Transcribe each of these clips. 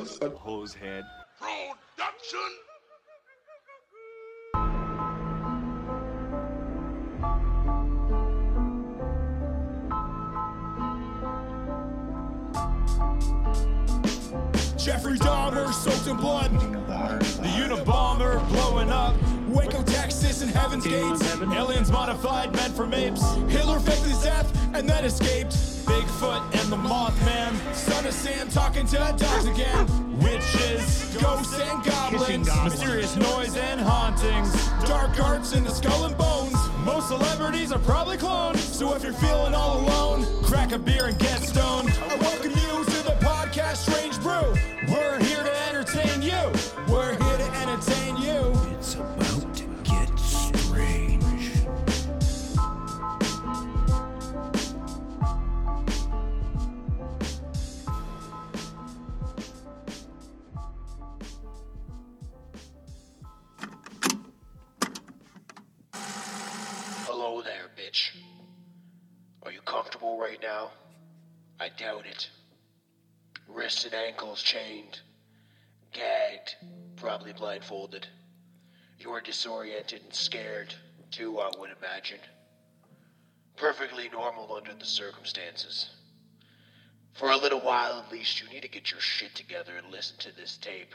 have fun. Hose head. Production. Jeffrey Dahmer soaked in blood. The Unabomber blowing up. Texas, and Heaven's Gates. Aliens modified, meant from apes. Hitler faked his death and then escaped. Bigfoot and the Mothman. Son of Sam talking to dogs again. Witches, ghosts, and goblins. Mysterious noise and hauntings. Dark arts in the skull and bones. Most celebrities are probably cloned. So if you're feeling all alone, crack a beer and get stoned. I welcome you to the podcast Strange Brew. We're here to entertain you. Right now? I doubt it. Wrists and ankles chained, gagged, probably blindfolded. You are disoriented and scared, too, I would imagine. Perfectly normal under the circumstances. For a little while at least, you need to get your shit together and listen to this tape.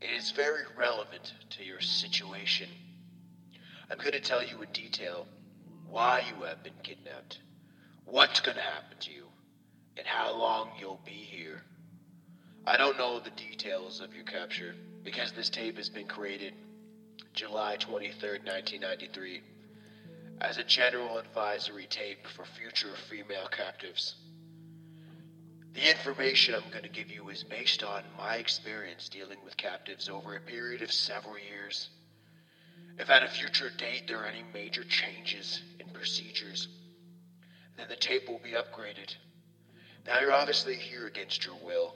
It is very relevant to your situation. I'm going to tell you in detail why you have been kidnapped, what's going to happen to you, and how long you'll be here. I don't know the details of your capture because this tape has been created July 23rd, 1993, as a general advisory tape for future female captives. The information I'm going to give you is based on my experience dealing with captives over a period of several years. If at a future date there are any major changes in procedures, then the tape will be upgraded. Now you're obviously here against your will,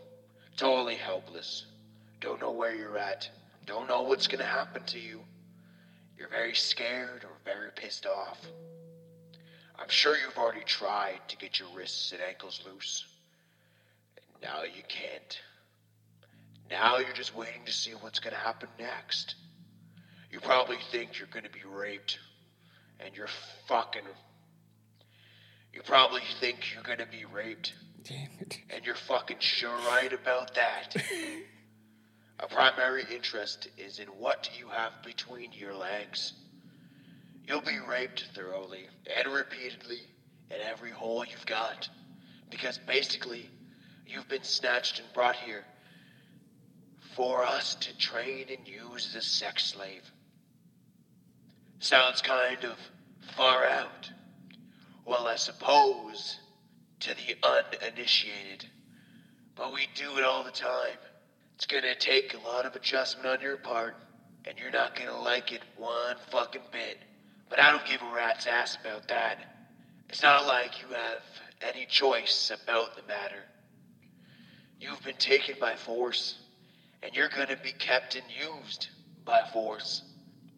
totally helpless, don't know where you're at, don't know what's gonna happen to you. You're very scared or very pissed off. I'm sure you've already tried to get your wrists and ankles loose. And now you can't. Now you're just waiting to see what's gonna happen next. You probably think you're gonna be raped, and you're fucking. You probably think you're gonna be raped, Damn it. and you're fucking sure right about that. Our primary interest is in what you have between your legs. You'll be raped thoroughly and repeatedly in every hole you've got, because basically, you've been snatched and brought here for us to train and use as a sex slave. Sounds kind of far out. Well, I suppose to the uninitiated. But we do it all the time. It's gonna take a lot of adjustment on your part, and you're not gonna like it one fucking bit. But I don't give a rat's ass about that. It's not like you have any choice about the matter. You've been taken by force, and you're gonna be kept and used by force.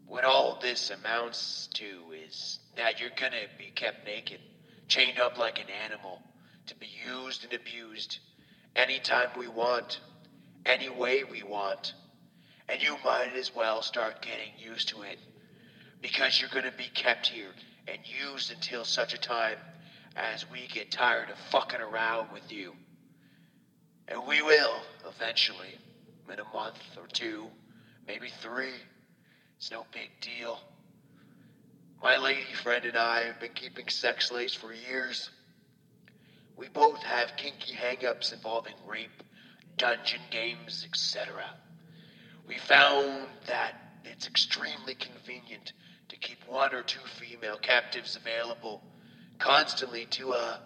What all this amounts to is that you're gonna be kept naked, chained up like an animal, to be used and abused anytime we want, any way we want. And you might as well start getting used to it, because you're gonna be kept here and used until such a time as we get tired of fucking around with you. And we will, eventually, in a month or two, maybe three. It's no big deal. My lady friend and I have been keeping sex slaves for years. We both have kinky hang-ups involving rape, dungeon games, etc. We found that it's extremely convenient to keep one or two female captives available constantly to uh,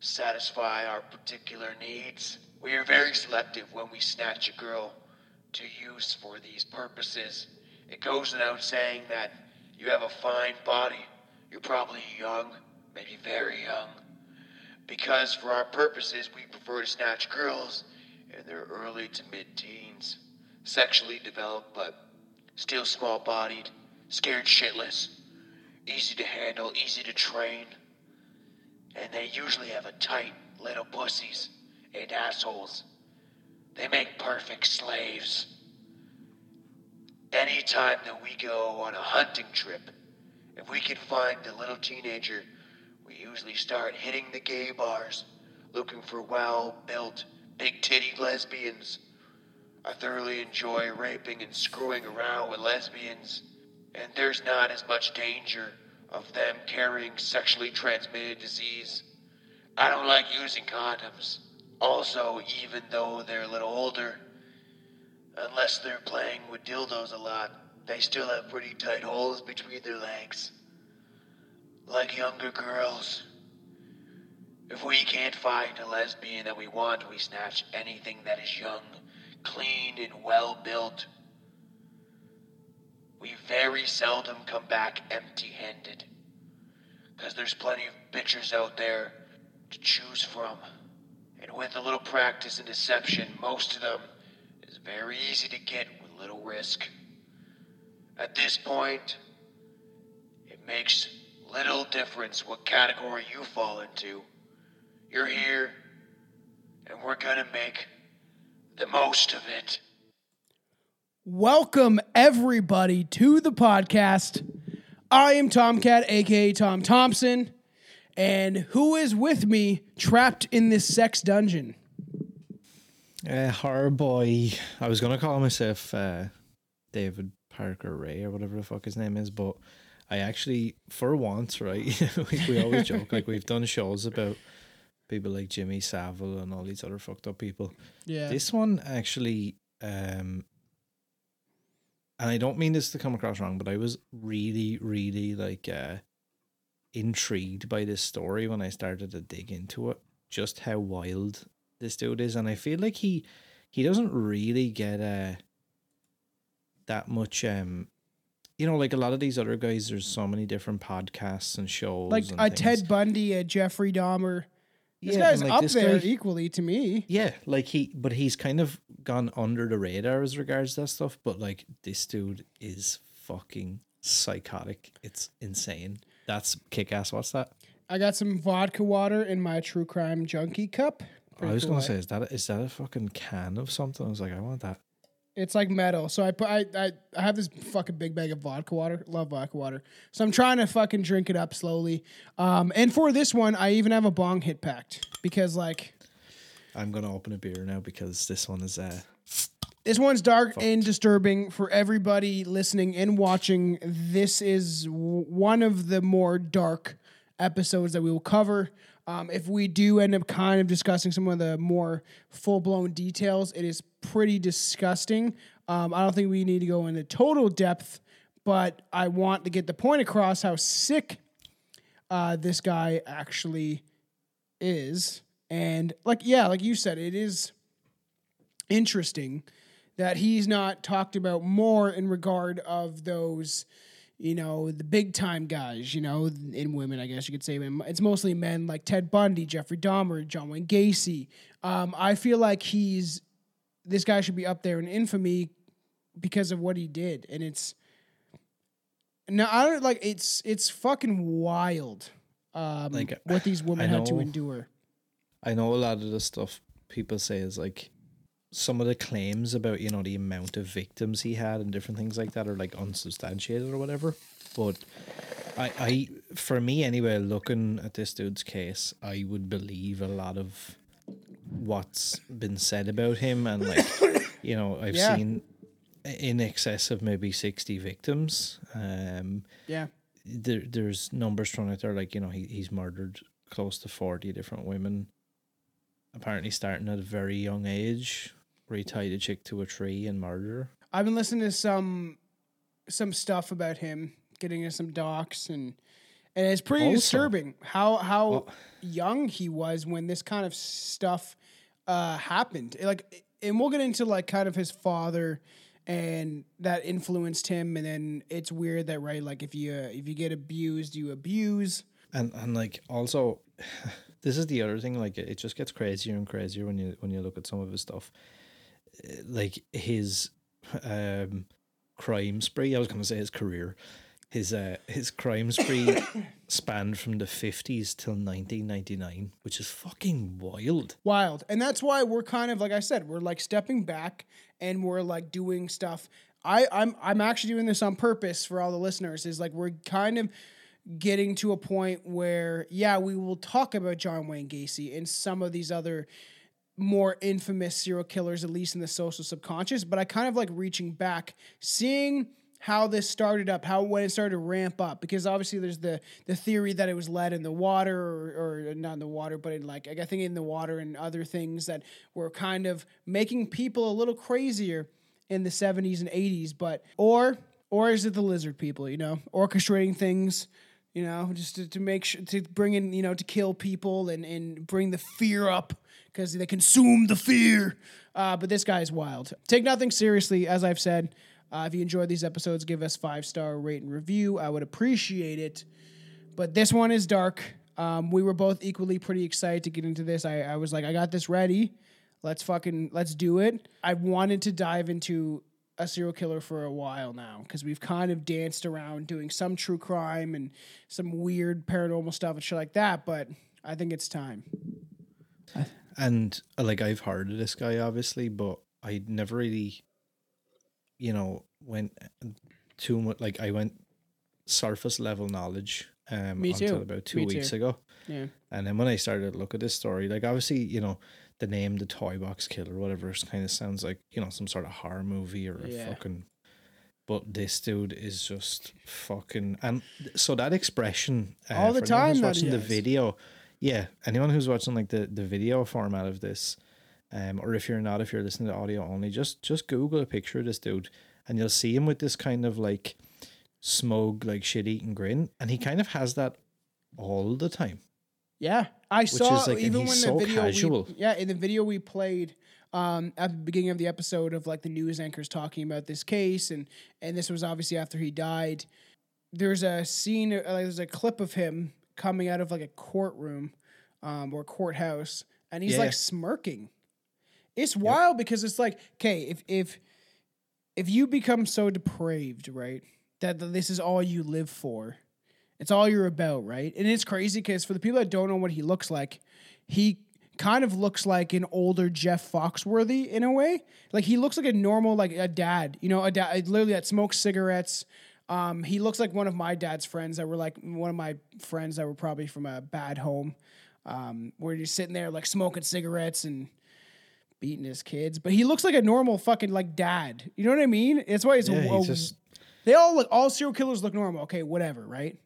satisfy our particular needs. We are very selective when we snatch a girl to use for these purposes. It goes without saying that you have a fine body. You're probably young, maybe very young. Because for our purposes, we prefer to snatch girls in their early to mid teens, sexually developed but still small bodied, scared shitless, easy to handle, easy to train. And they usually have a tight little pussies and assholes. They make perfect slaves. Anytime that we go on a hunting trip, if we can find a little teenager, we usually start hitting the gay bars, looking for well built, big titty lesbians. I thoroughly enjoy raping and screwing around with lesbians, and there's not as much danger of them carrying sexually transmitted disease. I don't like using condoms. Also, even though they're a little older, unless they're playing with dildos a lot, they still have pretty tight holes between their legs. Like younger girls. If we can't find a lesbian that we want, we snatch anything that is young, clean, and well built. We very seldom come back empty handed. Because there's plenty of bitches out there to choose from. And with a little practice and deception, most of them very easy to get with little risk. At this point, it makes little difference what category you fall into. You're here, and we're gonna make the most of it. Welcome, everybody, to the podcast. I am Tomcat, aka Tom Thompson, and who is with me trapped in this sex dungeon? Uh, horror boy. I was gonna call myself uh, David Parker Ray or whatever the fuck his name is, but I actually, for once, right? we, we always joke like we've done shows about people like Jimmy Savile and all these other fucked up people. Yeah. This one actually, um, and I don't mean this to come across wrong, but I was really, really like uh, intrigued by this story when I started to dig into it. Just how wild this dude is, and I feel like he he doesn't really get uh that much um you know like a lot of these other guys there's so many different podcasts and shows like and a things. Ted Bundy, a Jeffrey Dahmer. This Yeah, guy's like, up there guy- equally to me. Yeah, like he, but he's kind of gone under the radar as regards that stuff. But like this dude is fucking psychotic. It's insane. That's kick ass. What's that? I got some vodka water in my true crime junkie cup. I was cool, gonna say, is that a, is that a fucking can of something? I was like, I want that. It's like metal. So I put I, I I have this fucking big bag of vodka water. Love vodka water. So I'm trying to fucking drink it up slowly. Um, and for this one, I even have a bong hit packed because like I'm gonna open a beer now because this one is uh This one's dark and disturbing for everybody listening and watching. This is w- one of the more dark episodes that we will cover. Um, if we do end up kind of discussing some of the more full blown details, it is pretty disgusting. Um, I don't think we need to go into total depth, but I want to get the point across how sick uh, this guy actually is. And like, yeah, like you said, it is interesting that he's not talked about more in regard of those you know the big time guys you know in women i guess you could say it's mostly men like ted bundy jeffrey dahmer john wayne gacy. Um, i feel like he's this guy should be up there in infamy because of what he did. And it's no i don't like it's it's fucking wild um, Like, what these women had to endure. I know a lot of the stuff people say is like some of the claims about you know the amount of victims he had and different things like that are like unsubstantiated or whatever. But I, I for me anyway, looking at this dude's case, I would believe a lot of what's been said about him and like you know I've Yeah. seen in excess of maybe sixty victims. Um, yeah there there's numbers thrown out there like you know he, he's murdered close to 40 different women apparently starting at a very young age where he tied a chick to a tree and murdered her I've been listening to some some stuff about him, getting into some docs, and and it's pretty Also- disturbing how how Well- young he was when this kind of stuff uh, happened. Like, and we'll get into like kind of his father and that influenced him, and then it's weird that right, like if you uh, if you get abused, you abuse. and and like also this is the other thing like it just gets crazier and crazier when you when you look at some of his stuff like his um crime spree i was going to say his career his uh his crime spree spanned from the 50s till 1999 which is fucking wild. Wild. And that's why we're kind of like i said we're like stepping back and we're like doing stuff. I i'm i'm actually doing this on purpose for all the listeners is like we're kind of getting to a point where yeah we will talk about john wayne gacy and some of these other more infamous serial killers at least in the social subconscious but i kind of like reaching back seeing how this started up, how when it started to ramp up, because obviously there's the the theory that it was led in the water or, or not in the water, but in like I think in the water and other things that were kind of making people a little crazier in the 70s and 80s, but or or is it the lizard people, you know, orchestrating things, you know, just to, to make sure to bring in, you know, to kill people and and bring the fear up because they consume the fear. Uh, but this guy is wild. Take nothing seriously, as I've said. Uh, if you enjoyed these episodes, give us five star rate and review. I would appreciate it. But this one is dark. Um, we were both equally pretty excited to get into this. I, I was like, I got this ready. Let's fucking let's do it. I wanted to dive into a serial killer for a while now because we've kind of danced around doing some true crime and some weird paranormal stuff and shit like that. But I think it's time. And uh, like I've heard of this guy obviously but I never really you know went too much like I went surface level knowledge um Me until too. about two Me weeks too. ago Yeah. And then when I started to look at this story, like obviously, you know, the name the toy box killer, whatever, kind of sounds like, you know, some sort of horror movie or a Yeah. fucking but this dude is just fucking and so that expression uh, All the time watching the video yeah anyone who's watching like the the video format of this um or if you're not if you're listening to audio only just just google a picture of this dude and you'll see him with this kind of like smug like shit eating grin and he kind of has that all the time Yeah, I saw is, like, even when so the video casual. We, yeah, in the video we played um, at the beginning of the episode of like the news anchors talking about this case, and and this was obviously after he died. There's a scene, uh, like, there's a clip of him coming out of like a courtroom um, or courthouse, and he's Yeah. like smirking. It's wild because it's like, okay, if if if you become so depraved, right, that this is all you live for, it's all you're about, right? And it's crazy because for the people that don't know what he looks like, he kind of looks like an older Jeff Foxworthy in a way. Like he looks like a normal, like a dad, you know, a dad literally that smokes cigarettes. Um, he looks like one of my dad's friends that were like one of my friends that were probably from a bad home, um, where you're sitting there like smoking cigarettes and beating his kids. But he looks like a normal fucking like dad. You know what I mean? It's why it's yeah a, he's just they all look all serial killers look normal. Okay, whatever, right?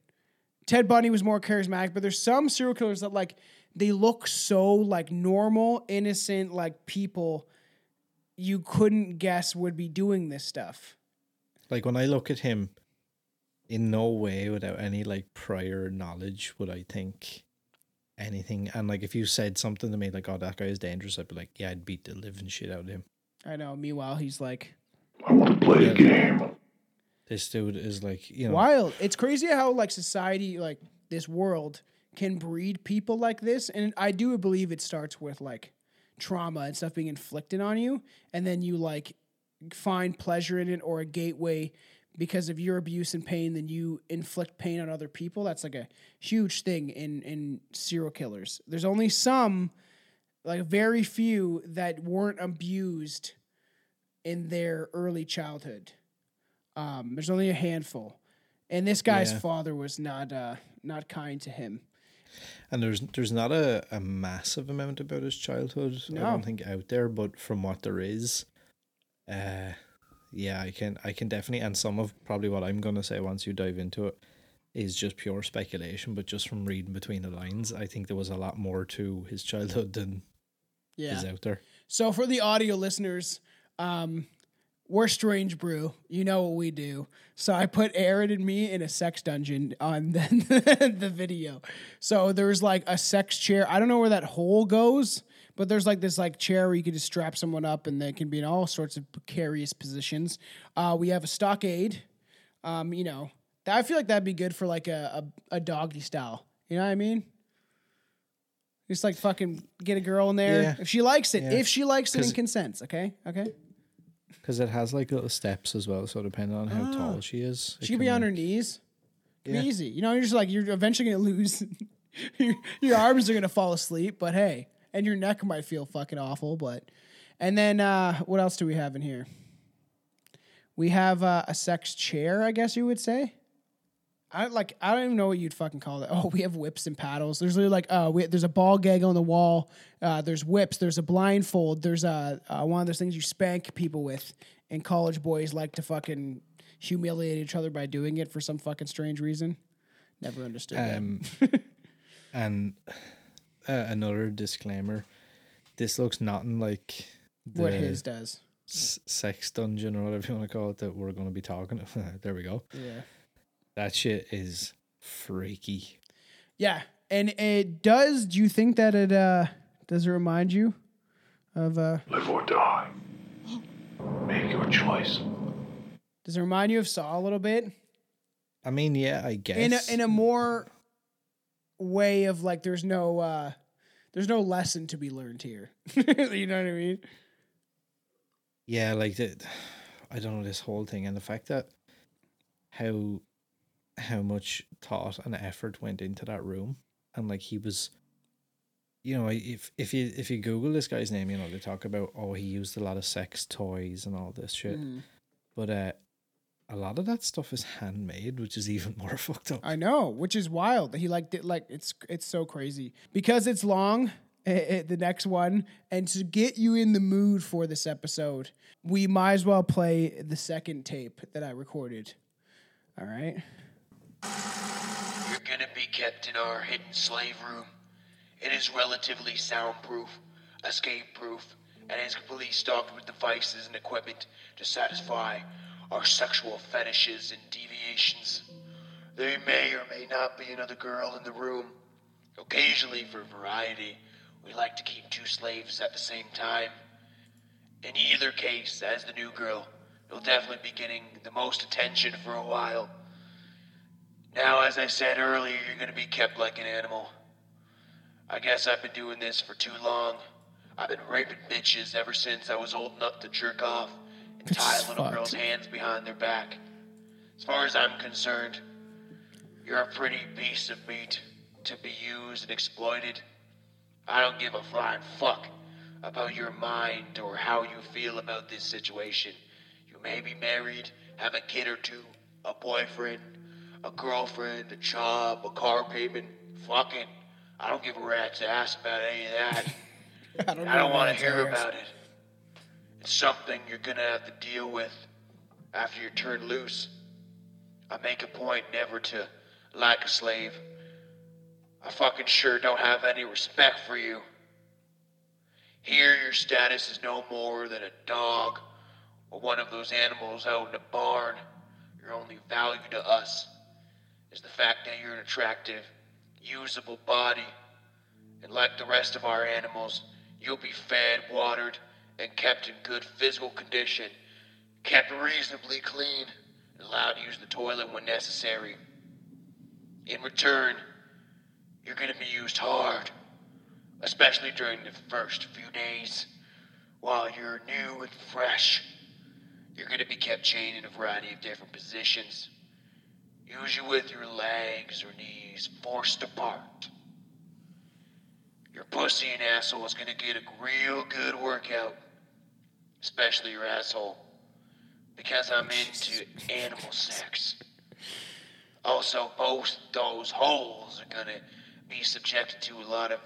Ted Bundy was more charismatic, but there's some serial killers that like they look so like normal, innocent, like people you couldn't guess would be doing this stuff. like when I look at him, in no way without any like prior knowledge would I think anything. And like if you said something to me like, "Oh, that guy is dangerous," I'd be like, "Yeah, I'd beat the living shit out of him." I know. Meanwhile, he's like I want to play a game. This dude is like, you know, wild. It's crazy how like society, like this world, can breed people like this, and I do believe it starts with like trauma and stuff being inflicted on you, and then you like find pleasure in it or a gateway because of your abuse and pain. Then you inflict pain on other people. That's like a huge thing in in serial killers. There's only some, like very few, that weren't abused in their early childhood. Um, there's only a handful, and this guy's Yeah. father was not uh, not kind to him. and there's there's not a, a massive amount about his childhood. no. I don't think out there, but from what there is, uh, yeah, I can I can definitely, and some of probably what I'm gonna say once you dive into it is just pure speculation. But just from reading between the lines, I think there was a lot more to his childhood than Yeah. is out there. So for the audio listeners, um, we're Strange Brew. You know what we do. So I put Aaron and me in a sex dungeon on the, the video. So there's like a sex chair. I don't know where that hole goes, but there's like this like chair where you can just strap someone up and they can be in all sorts of precarious positions. Uh, we have a stockade. Um, you know, that, I feel like that'd be good for like a, a, a doggy style. You know what I mean? Just like fucking get a girl in there. Yeah. If she likes it, Yeah. if she likes it and consents, okay? Okay. Because it has like little steps as well, so depending on how tall she is, it She could be on her knees. Be Yeah. easy. You know, you're just like you're eventually gonna lose. your, your arms are gonna fall asleep, but hey, and your neck might feel fucking awful. But and then uh, what else do we have in here? We have uh, a sex chair, I guess you would say. I like. I don't even know what you'd fucking call it. Oh, we have whips and paddles. There's literally like, uh, we, there's a ball gag on the wall. Uh, there's whips. There's a blindfold. There's a uh, one of those things you spank people with. And college boys like to fucking humiliate each other by doing it for some fucking strange reason. Never understood Um, and uh, another disclaimer: this looks nothing like that. What the his does. s- sex dungeon or whatever you want to call it that we're going to be talking. Of. There we go. Yeah. That shit is freaky. Yeah, and it does. Do you think that it uh does it remind you of uh Live or die. Make your choice. does it remind you of Saw a little bit I mean, yeah, I guess. in a in a more way of like there's no uh there's no lesson to be learned here. you know what I mean? yeah, like the, I don't know this whole thing and the fact that how how much thought and effort went into that room and like he was you know if if you if you google this guy's name you know they talk about oh he used a lot of sex toys and all this shit Mm-hmm. but uh a lot of that stuff is handmade which is even more fucked up I know, which is wild. He like did like it's it's so crazy because it's long. eh, eh, the next one, and to get you in the mood for this episode, we might as well play the second tape that I recorded. All right. You're gonna be kept in our hidden slave room. It is relatively soundproof, escape proof, and is completely stocked with devices and equipment to satisfy our sexual fetishes and deviations. There may or may not be another girl in the room. Occasionally, for variety, we like to keep two slaves at the same time. In either case, as the new girl, you'll definitely be getting the most attention for a while. Now, as I said earlier, you're gonna be kept like an animal. I guess I've been doing this for too long. I've been raping bitches ever since I was old enough to jerk off and tie It's little fucked. girls' hands behind their back. As far as I'm concerned, you're a pretty piece of meat to be used and exploited. I don't give a flying fuck about your mind or how you feel about this situation. You may be married, have a kid or two, a boyfriend, a girlfriend, a job, a car payment. Fucking, I don't give a rat's ass about any of that. I don't, I don't want to hear about it. It's something you're gonna have to deal with after you're turned loose. I make a point never to like a slave. I fucking sure don't have any respect for you. Here, your status is no more than a dog or one of those animals out in a barn. Your only value to us is the fact that you're an attractive, usable body. And like the rest of our animals, you'll be fed, watered, and kept in good physical condition, kept reasonably clean, and allowed to use the toilet when necessary. In return, you're going to be used hard, especially during the first few days. While you're new and fresh, you're going to be kept chained in a variety of different positions, usually with your legs or knees forced apart. Your pussy and asshole is going to get a real good workout, especially your asshole, because I'm into animal sex. Also, both those holes are gonna be subjected to a lot of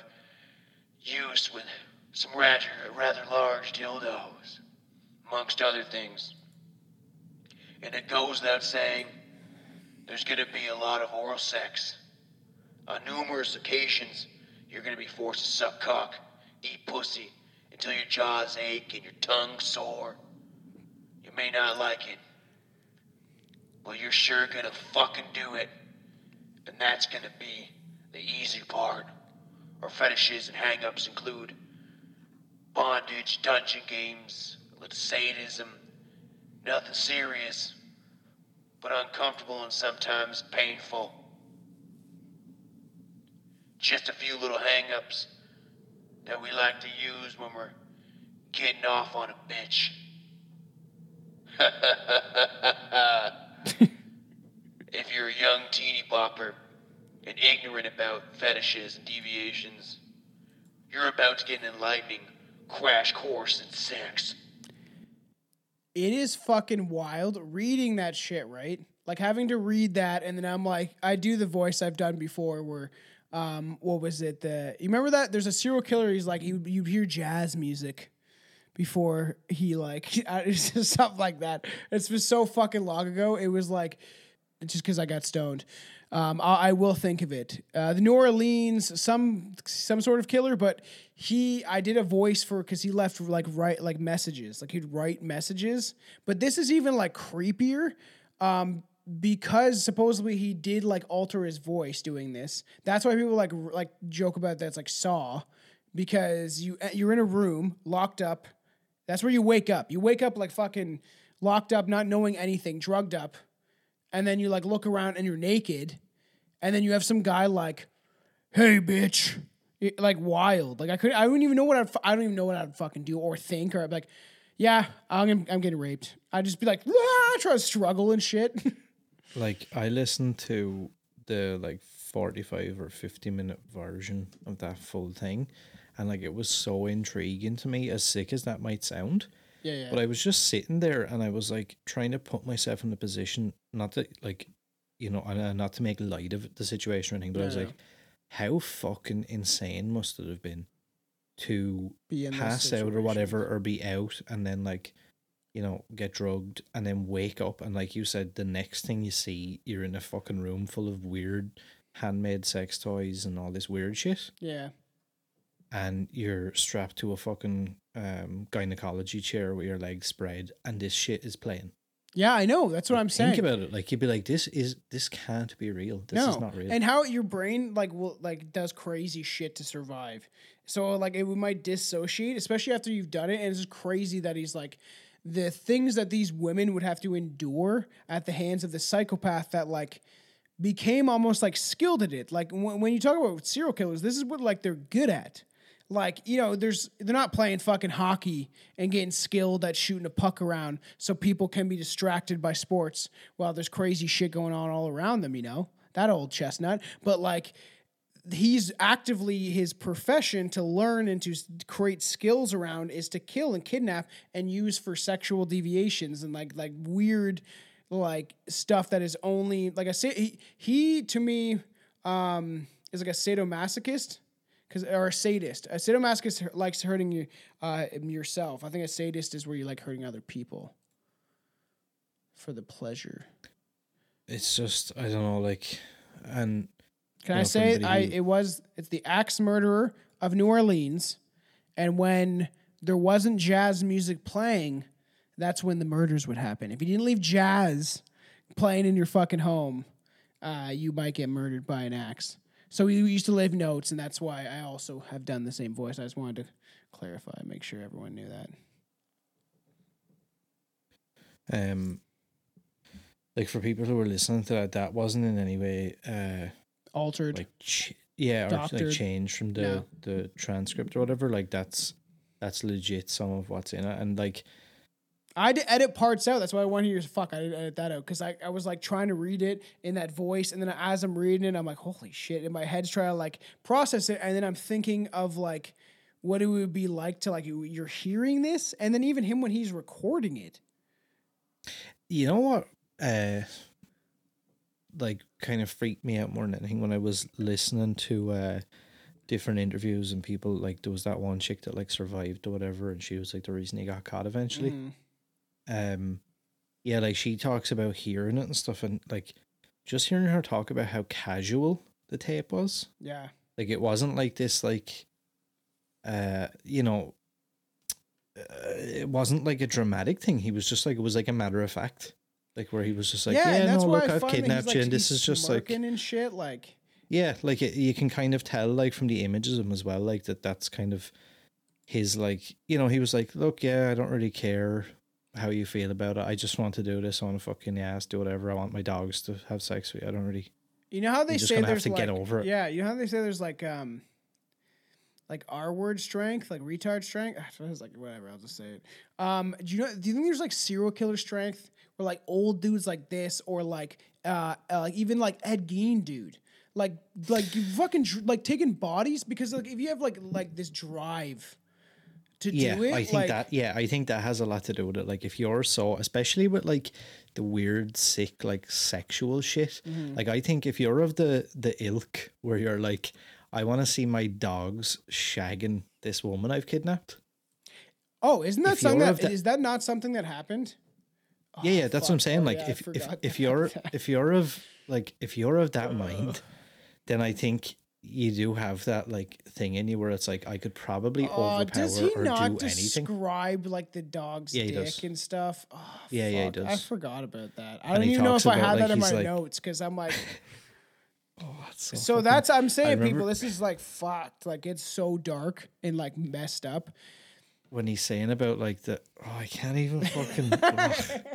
use with some rather, rather large dildos, amongst other things. And it goes without saying, there's gonna be a lot of oral sex. On numerous occasions, you're gonna be forced to suck cock, eat pussy, until your jaws ache and your tongue sore. You may not like it, but you're sure gonna fucking do it. And that's gonna be the easy part. Our fetishes and hang-ups include bondage, dungeon games, a little sadism, nothing serious, but uncomfortable and sometimes painful. Just a few little hang-ups that we like to use when we're getting off on a bitch. if you're a young teeny bopper and ignorant about fetishes and deviations, you're about to get an enlightening crash course in sex. it is fucking wild reading that shit, right? Like having to read that, and then I'm like, I do the voice I've done before, where, um, what was it? The you remember that? There's a serial killer. He's like, you you'd hear jazz music before he like stuff like that. It's been so fucking long ago. It was like just because I got stoned. Um, I, I will think of it. Uh, the New Orleans, some some sort of killer, but he, I did a voice for because he left like write like messages, like he'd write messages. But this is even like creepier, um, because supposedly he did like alter his voice doing this. That's why people like like joke about that's like Saw, because you you're in a room locked up. That's where you wake up. You wake up like fucking locked up, not knowing anything, drugged up and then you like look around and you're naked, and then you have some guy like, "Hey, bitch," It- like wild. Like I could, I wouldn't even know what I'd, I don't even know what I'd fucking do or think or I'd be like, "Yeah, I'm, I'm getting raped." I'd just be like, ah, try to struggle and shit. Like I listened to the like 45 or 50 minute version of that full thing and like it was so intriguing to me as sick as that might sound. yeah, yeah. But I was just sitting there and I was like trying to put myself in the position not to like you know, and not to make light of the situation or anything, but I was Yeah, like, how fucking insane must it have been to Be pass out or whatever or be out and then like you know get drugged and then wake up and like you said the next thing you see you're in a fucking room full of weird handmade sex toys and all this weird shit yeah, and you're strapped to a fucking um gynecology chair with your legs spread and this shit is playing yeah. I know. That's what I'm saying. think about it like you'd be like this is this can't be real this no, is not real and how your brain like will like does crazy shit to survive. So like it we might dissociate, especially after you've done it. And it's just crazy that he's like the things that these women would have to endure at the hands of the psychopath that like became almost like skilled at it. Like when, when you talk about serial killers, this is what like they're good at. Like you know, there's they're not playing fucking hockey and getting skilled at shooting a puck around so people can be distracted by sports while there's crazy shit going on all around them. You know that old chestnut. But like he's actively his profession to learn and to create skills around is to kill and kidnap and use for sexual deviations and like like weird like stuff that is only like I say he, he to me um is like a sadomasochist because or a sadist. A sadomasochist likes hurting you uh yourself. I think a sadist is where you like hurting other people for the pleasure. it's just i don't know like and Can you I say somebody I it was it's the axe murderer of New Orleans, and when there wasn't jazz music playing, that's when the murders would happen. If you didn't leave jazz playing in your fucking home, uh, you might get murdered by an axe. So we used to leave notes, and that's why I also have done the same voice. I just wanted to clarify, make sure everyone knew that. um like for people who were listening to that that wasn't in any way uh Altered. like ch- yeah or like change from the No. the transcript or whatever like that's that's legit some of what's in it and like I had to edit parts out. That's why I wanted you to fuck. I didn't edit that out because I, I was like trying to read it in that voice, and then as I'm reading it, I'm like, holy shit! And my head's trying to like process it, and then I'm thinking of like what it would be like to like you, you're hearing this, and then even him when he's recording it. you know what uh like kind of freaked me out more than anything when I was listening to uh different interviews and people like there was that one chick that like survived or whatever and she was like the reason he got caught eventually. Mhm. um yeah like she talks about hearing it and stuff and like just hearing her talk about how casual the tape was Yeah, like it wasn't like this like uh you know uh, it wasn't like a dramatic thing he was just like it was like a matter of fact like where he was just like yeah, that's no look I i've find that he's, kidnapped like, you and this is just like and shit. Like, yeah, like it, you can kind of tell, like from the images of him as well, like that. That's kind of his, like you know, he was like, "Look, yeah, I don't really care how you feel about it. I just want to do this. I want to fucking ass, do whatever. I want my dogs to have sex with you. I don't really." you know how they just say gonna have there's to like, get over it. yeah, you know how they say there's like um. Like R word strength, like retard strength. I was like, whatever, I'll just say it. Um, do you know? Do you think there's like serial killer strength or like old dudes like this, or like uh, uh like even like Ed Gein dude. Like like you fucking like taking bodies because like if you have like like this drive to yeah, do it, I think like, that yeah, I think that has a lot to do with it. Like if you're so especially with like the weird, sick, like sexual shit. Mm-hmm. Like I think if you're of the the ilk where you're like, I want to see my dogs shagging this woman I've kidnapped. Oh, isn't that If something that the- is that not something that happened? yeah, yeah, that's what I'm saying. Oh, Like yeah, if if if you're that. if you're of like if you're of that mind, then I think you do have that like thing in you where it's like I could probably Uh, overpower does he or not do anything. describe like the dog's Yeah, dick and stuff? Oh, Yeah, yeah, he fuck. I forgot about that. I And don't even know if I had like, that in my like- notes because I'm like, Oh, so, so fucking- that's I'm saying, remember- people. This is like fucked. Like it's so dark and like messed up. when he's saying about like the oh I can't even fucking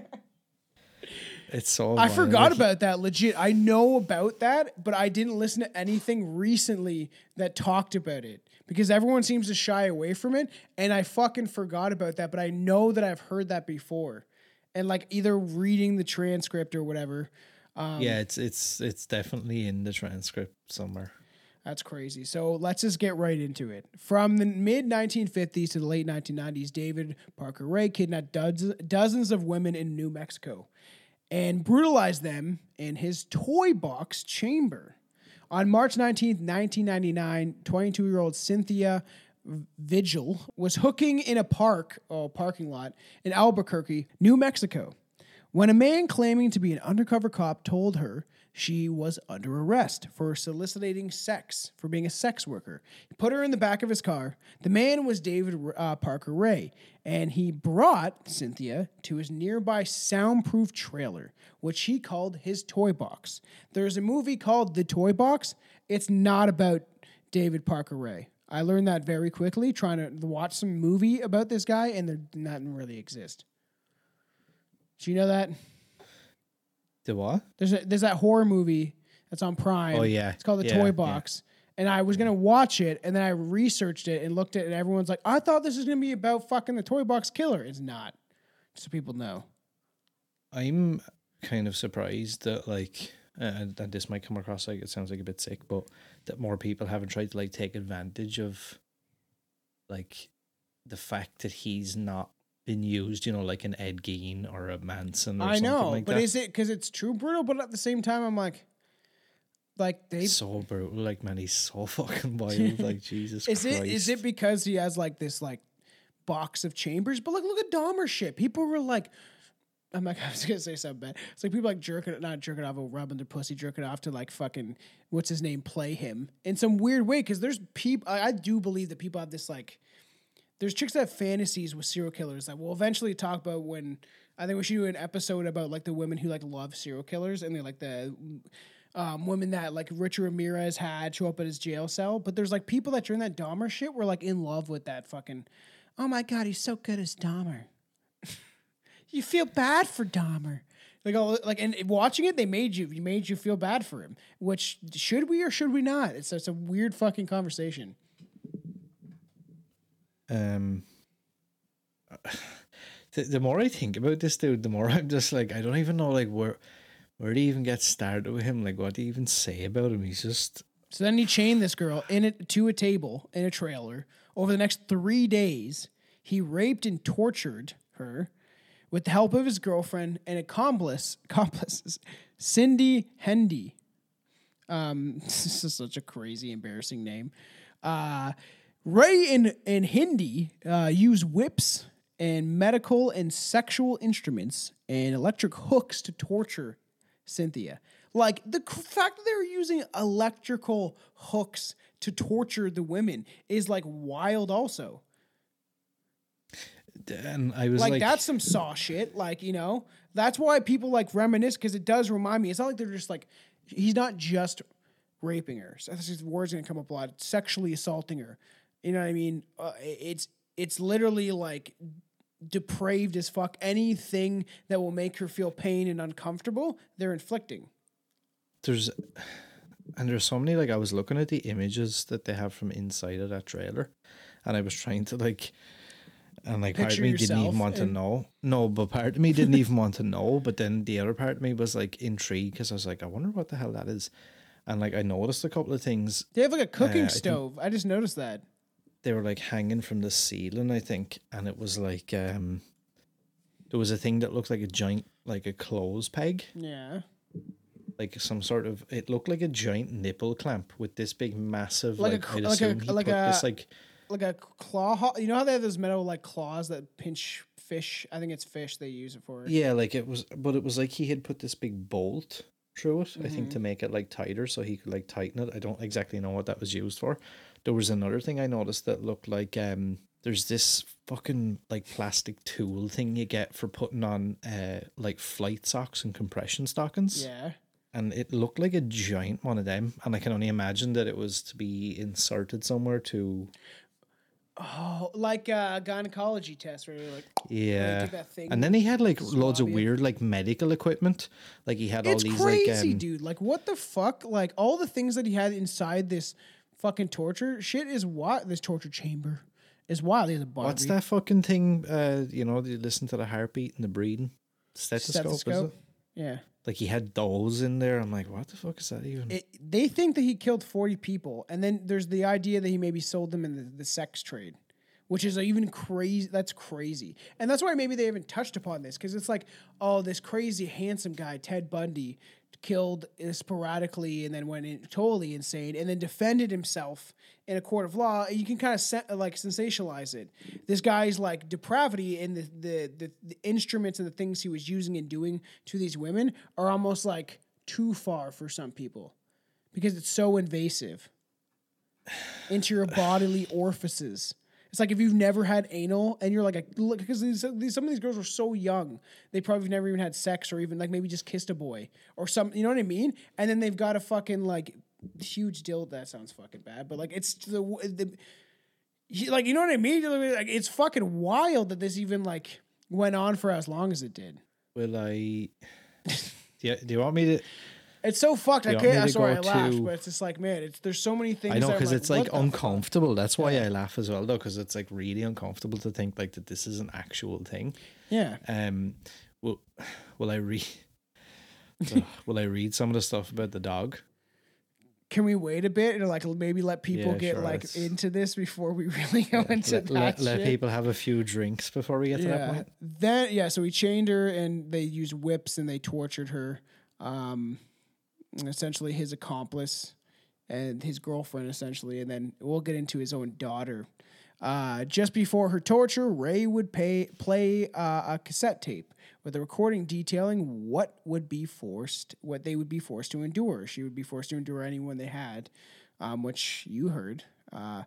it's so I violent. forgot about that. Legit, I know about that, but I didn't listen to anything recently that talked about it because everyone seems to shy away from it, and I fucking forgot about that. But I know that I've heard that before, and like either reading the transcript or whatever. Um, yeah it's it's it's definitely in the transcript somewhere That's crazy. So let's just get right into it. From the mid 1950s to the late 1990s, David Parker Ray kidnapped dozens, dozens of women in New Mexico and brutalized them in his toy box chamber. On March 19th, 1999, 22 year old Cynthia Vigil was hooking in a park, oh, parking lot in Albuquerque, New Mexico, when a man claiming to be an undercover cop told her she was under arrest for soliciting sex, for being a sex worker. He put her in the back of his car. The man was David uh, Parker Ray, and he brought Cynthia to his nearby soundproof trailer, which he called his toy box. There's a movie called The Toy Box. It's not about David Parker Ray. I learned that very quickly trying to watch some movie about this guy, and there doesn't really exist. Do you know that? the what There's a, there's that horror movie that's on Prime. Oh, yeah. it's called The Yeah, yeah. Toy Box. And I was gonna watch it, and then I researched it and looked at it, and everyone's like, "I thought this was gonna be about fucking the Toy Box Killer." It's not. Just so people know. I'm kind of surprised that like uh, and and this might come across like it sounds like a bit sick but that more people haven't tried to like take advantage of like the fact that he's not been used you know like an Ed Gein or a Manson or something. I know, like but that. is it because it's true brutal? But at the same time, I'm like, like they so brutal like man he's so fucking wild like Jesus is Christ it is it because he has like this like box of chambers? But like, look at Dahmer shit. People were like, I'm like, I was gonna say something bad. It's like people like jerking, it not jerking off, but rubbing their pussy, jerking off to like fucking what's his name, play him in some weird way. Because there's people, I, I do believe that people have this like, there's chicks that have fantasies with serial killers that we'll eventually talk about when I think we should do an episode about like the women who like love serial killers and they like the um, women that like Richard Ramirez had show up at his jail cell. But there's like people that during that Dahmer shit were like in love with that fucking. Oh my god, he's so good as Dahmer. you feel bad for Dahmer. Like all like and watching it, they made you you made you feel bad for him. Which should we or should we not? It's it's a weird fucking conversation. Um the, the more I think about this dude, the more I'm just like I don't even know like where where do you even get started with him? Like what do you even say about him? He's just So then he chained this girl in it to a table in a trailer. Over the next three days, he raped and tortured her with the help of his girlfriend and accomplice, accomplices, Cindy Hendy. Um, this is such a crazy, embarrassing name. Uh, Ray and, and Hendy uh, use whips and medical and sexual instruments and electric hooks to torture Cynthia. Like the fact that they're using electrical hooks to torture the women is like wild, also. and I was Like, like, that's some saw shit. Like you know, that's why people like reminisce because it does remind me. It's not like they're just like he's not just raping her. So this is the word's gonna come up a lot. Sexually assaulting her. You know what I mean? Uh, it's it's literally like depraved as fuck. Anything that will make her feel pain and uncomfortable, they're inflicting. there's and there's so many like I was looking at the images that they have from inside of that trailer and I was trying to like And like part of me didn't even want to know. No, but part of me didn't even want to know. But then the other part of me was like intrigued because I was like, I wonder what the hell that is. And like I noticed a couple of things. They have like a cooking Uh, I think- stove. I just noticed that. They were like hanging from the ceiling, I think, and it was like um, there was a thing that looked like a giant, like a clothes peg, Yeah. like some sort of. It looked like a giant nipple clamp with this big, massive, Like like, I'd like a- like put this like Like a claw. You know how they have those metal like claws that pinch fish? I think it's fish they use it for. Yeah, like it was, but it was like he had put this big bolt through it. I think Mm-hmm. to make it like tighter, so he could like tighten it. I don't exactly know what that was used for. There was another thing I noticed that looked like um. There's this fucking like plastic tool thing you get for putting on uh like flight socks and compression stockings, Yeah. and it looked like a giant one of them. And I can only imagine that it was to be inserted somewhere to Oh, like a gynecology test where you're like, yeah. take that thing And then he had like loads of weird like medical equipment. Like he had all it's these crazy, like um, dude. Like, what the fuck? Like, all the things that he had inside this fucking torture shit is what this torture chamber is wild. Has a Barbie. What's that fucking thing? Uh, you know, you listen to the heartbeat and the breathing stethoscope. Is Stethoscope? it? Yeah. Like he had those in there. I'm like, what the fuck is that even? It, they think that he killed 40 people. And then there's the idea that he maybe sold them in the, the sex trade, which is even crazy. That's crazy. And that's why maybe they haven't touched upon this because it's like, oh, this crazy, handsome guy, Ted Bundy, killed sporadically and then went in, totally insane and then defended himself in a court of law. You can kind of se- like sensationalize it. This guy's like depravity and the, the, the, the instruments and the things he was using and doing to these women are almost like too far for some people because it's so invasive into your bodily orifices. It's like if you've never had anal and you're like, a, look, because these, these, some of these girls were so young, they probably never even had sex or even like maybe just kissed a boy or some, you know what I mean? And then they've got a fucking like huge dildo. That sounds fucking bad, but like it's the, the you- like you know what I mean? Like it's fucking wild that this even like went on for as long as it did. Will I? do, you, do you want me to? It's so fucked. I You me can't. I'm sorry, I laughed, but it's just like, man, it's there's so many things. I know because it's like what the fuck? uncomfortable. That's why I laugh as well, though, because it's like really uncomfortable to think like that this is an actual thing. Yeah. Um, will will I read? Will I read some of the stuff about the dog? Can we wait a bit and like maybe let people Yeah, get sure, like let's- into this before we really go into Let, that let, let people have a few drinks before we get to that yeah. point. Then yeah, so we chained her and they used whips and they tortured her. Um, essentially his accomplice and his girlfriend essentially, and then we'll get into his own daughter. Uh, just before her torture, Ray would pay, play uh, a cassette tape with a recording detailing what would be forced, what they would be forced to endure. She would be forced to endure anyone they had, um, which you heard. Uh,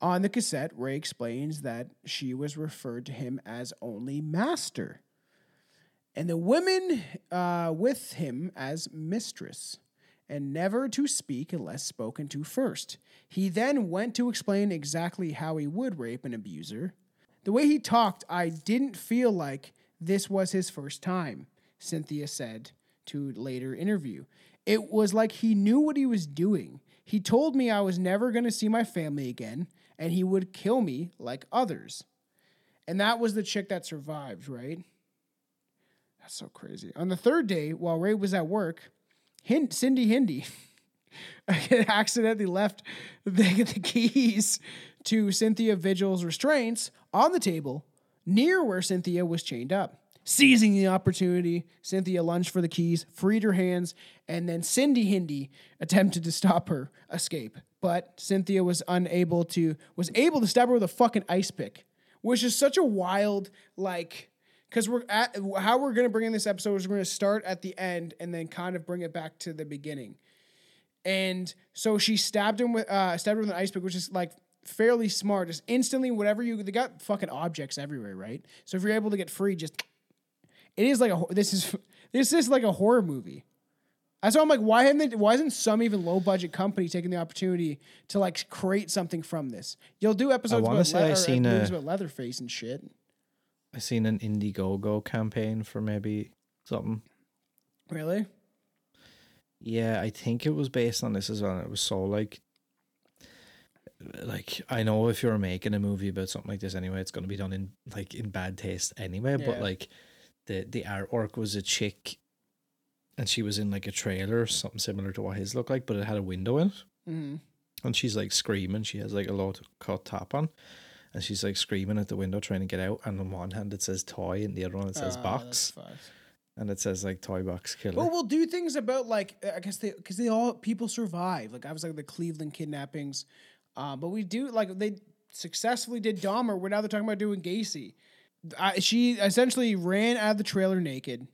on the cassette, Ray explains that she was referred to him as only master, and the women uh, with him as mistress and never to speak unless spoken to first. He then went to explain exactly how he would rape an abuser. The way he talked, I didn't feel like this was his first time, Cynthia said to later interview. It was like he knew what he was doing. He told me I was never going to see my family again and he would kill me like others. And that was the chick that survived, right? That's so crazy. On the third day, while Ray was at work, Hin- Cindy Hendy accidentally left the, the keys to Cynthia Vigil's restraints on the table near where Cynthia was chained up. Seizing the opportunity, Cynthia lunged for the keys, freed her hands, and then Cindy Hendy attempted to stop her escape. But Cynthia was unable to was able to stab her with a fucking ice pick, which is such a wild like because we're at how we're gonna bring in this episode is we're gonna start at the end and then kind of bring it back to the beginning. And so she stabbed him with uh stabbed him with an ice pick, which is like fairly smart. Just instantly, whatever you they got fucking objects everywhere, right? So if you're able to get free, just it is like a this is this is like a horror movie. That's why I'm like, why haven't they, why isn't some even low budget company taking the opportunity to like create something from this? You'll do episodes about, say I le- uh, seen a- about Leatherface and shit. I seen an Indiegogo campaign for maybe something. Really? Yeah, I think it was based on this as well. It was so like like I know if you're making a movie about something like this anyway, it's going to be done in like in bad taste anyway. Yeah. But like the the artwork was a chick, and she was in like a trailer, or something similar to what his looked like, but it had a window in it, Mhm. and she's like screaming. She has like a low cut top on. And she's like screaming at the window trying to get out. And on one hand it says toy, and the other one it says Ah, box, that's and it says like toy box killer. Well, we'll do things about like I guess they because they all people survive. Like I was like the Cleveland kidnappings, uh, but we do like they successfully did Dahmer. We're now they're talking about doing Gacy. I, she essentially ran out of the trailer naked,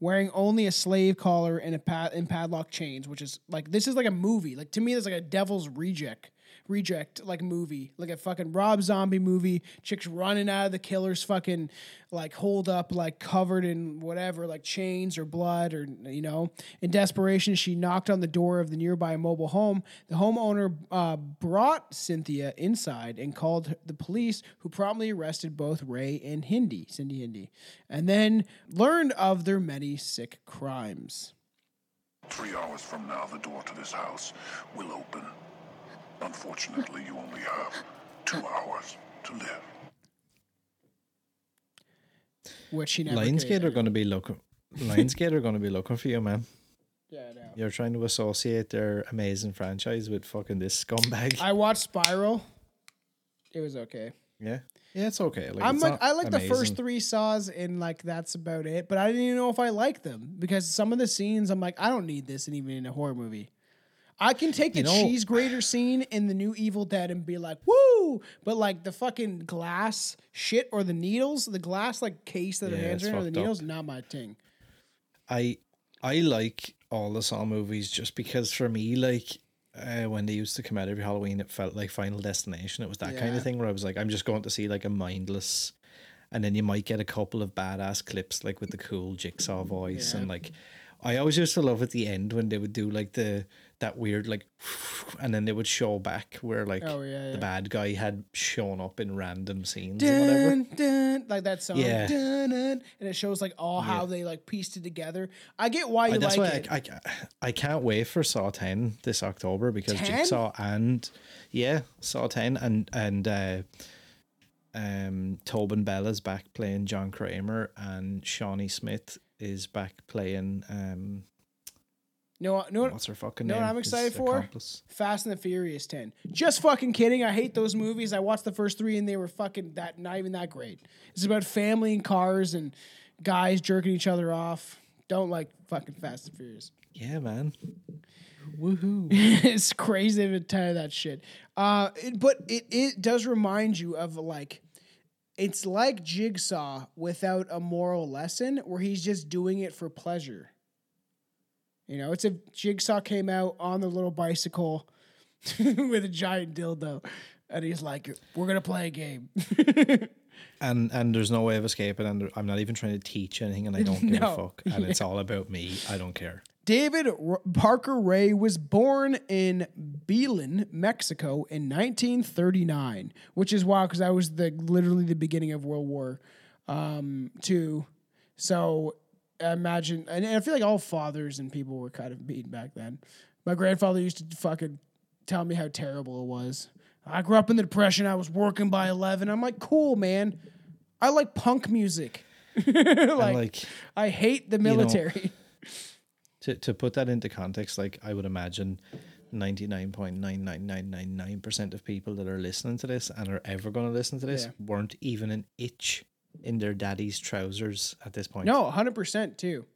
wearing only a slave collar and a pad and padlock chains, which is like this is like a movie. Like to me, that's like a Devil's Reject. Reject like movie, like a fucking Rob Zombie movie. Chicks running out of the killer's fucking like hold up, like covered in whatever, like chains or blood or you know. In desperation, she knocked on the door of the nearby mobile home. The homeowner uh, brought Cynthia inside and called the police, who promptly arrested both Ray and Hendy, Cindy Hendy, and then learned of their many sick crimes. Three hours from now, the door to this house will open. Unfortunately, you only have two hours to live. Which she never Lionsgate are going to be looking. Lionsgate are going to be looking for you, man. Yeah, I know. You're trying to associate their amazing franchise with fucking this scumbag. I watched Spiral. It was okay. yeah, yeah, it's okay. Like, I'm it's like I like the first three saws and like that's about it. But I didn't even know if I liked them because some of the scenes I'm like I don't need this in even in a horror movie. I can take the You know- cheese grater scene in the new Evil Dead and be like woo, but like the fucking glass shit or the needles, the glass like case that the Yeah, hands it's are in or the fucked up. needles, not my thing. I I like all the Saw movies just because for me, like uh, when they used to come out every Halloween, it felt like Final Destination. It was that kind of thing where I was like, I'm just going to see like a mindless, and then you might get a couple of badass clips like with the cool Jigsaw voice and like. I always used to love at the end when they would do like the that weird like, and then they would show back where like Oh, yeah, yeah. the bad guy had shown up in random scenes or whatever. Dun, dun, like that song, Yeah. dun, dun, and it shows like all how they like pieced it together. I get why you I- that's like why it. I, I, I can't wait for Saw 10 this October because 10? Jigsaw and yeah, Saw 10 and and uh, um Tobin Bell is back playing John Kramer and Shawnee Smith is back playing um no, no, what's her fucking know name? No, I'm excited for? accomplice. Fast and the Furious 10. Just fucking kidding. I hate those movies. I watched the first three and they were fucking that not even that great. It's about family and cars and guys jerking each other off. Don't like fucking Fast and Furious. Yeah, man. Woohoo. it's crazy to tell you that shit. Uh, it, but it, it does remind you of like, it's like Jigsaw without a moral lesson where he's just doing it for pleasure. You know, it's if Jigsaw came out on the little bicycle with a giant dildo and he's like, we're going to play a game. and and there's no way of escaping and I'm not even trying to teach anything and I don't give No. a fuck and it's all about me. I don't care. David R- Parker Ray was born in Belen, Mexico in 1939, which is wild because that was the literally the beginning of World War um, II. So imagine, and I feel like all fathers and people were kind of beaten back then. My grandfather used to fucking tell me how terrible it was. I grew up in the depression. I was working by 11. I'm like, cool, man. I like punk music. like, like I hate the know, military. to to put that into context, like I would imagine ninety nine point nine nine nine nine nine percent of people that are listening to this and are ever going to listen to this Yeah. weren't even an itch in their daddy's trousers at this point. No, hundred percent too,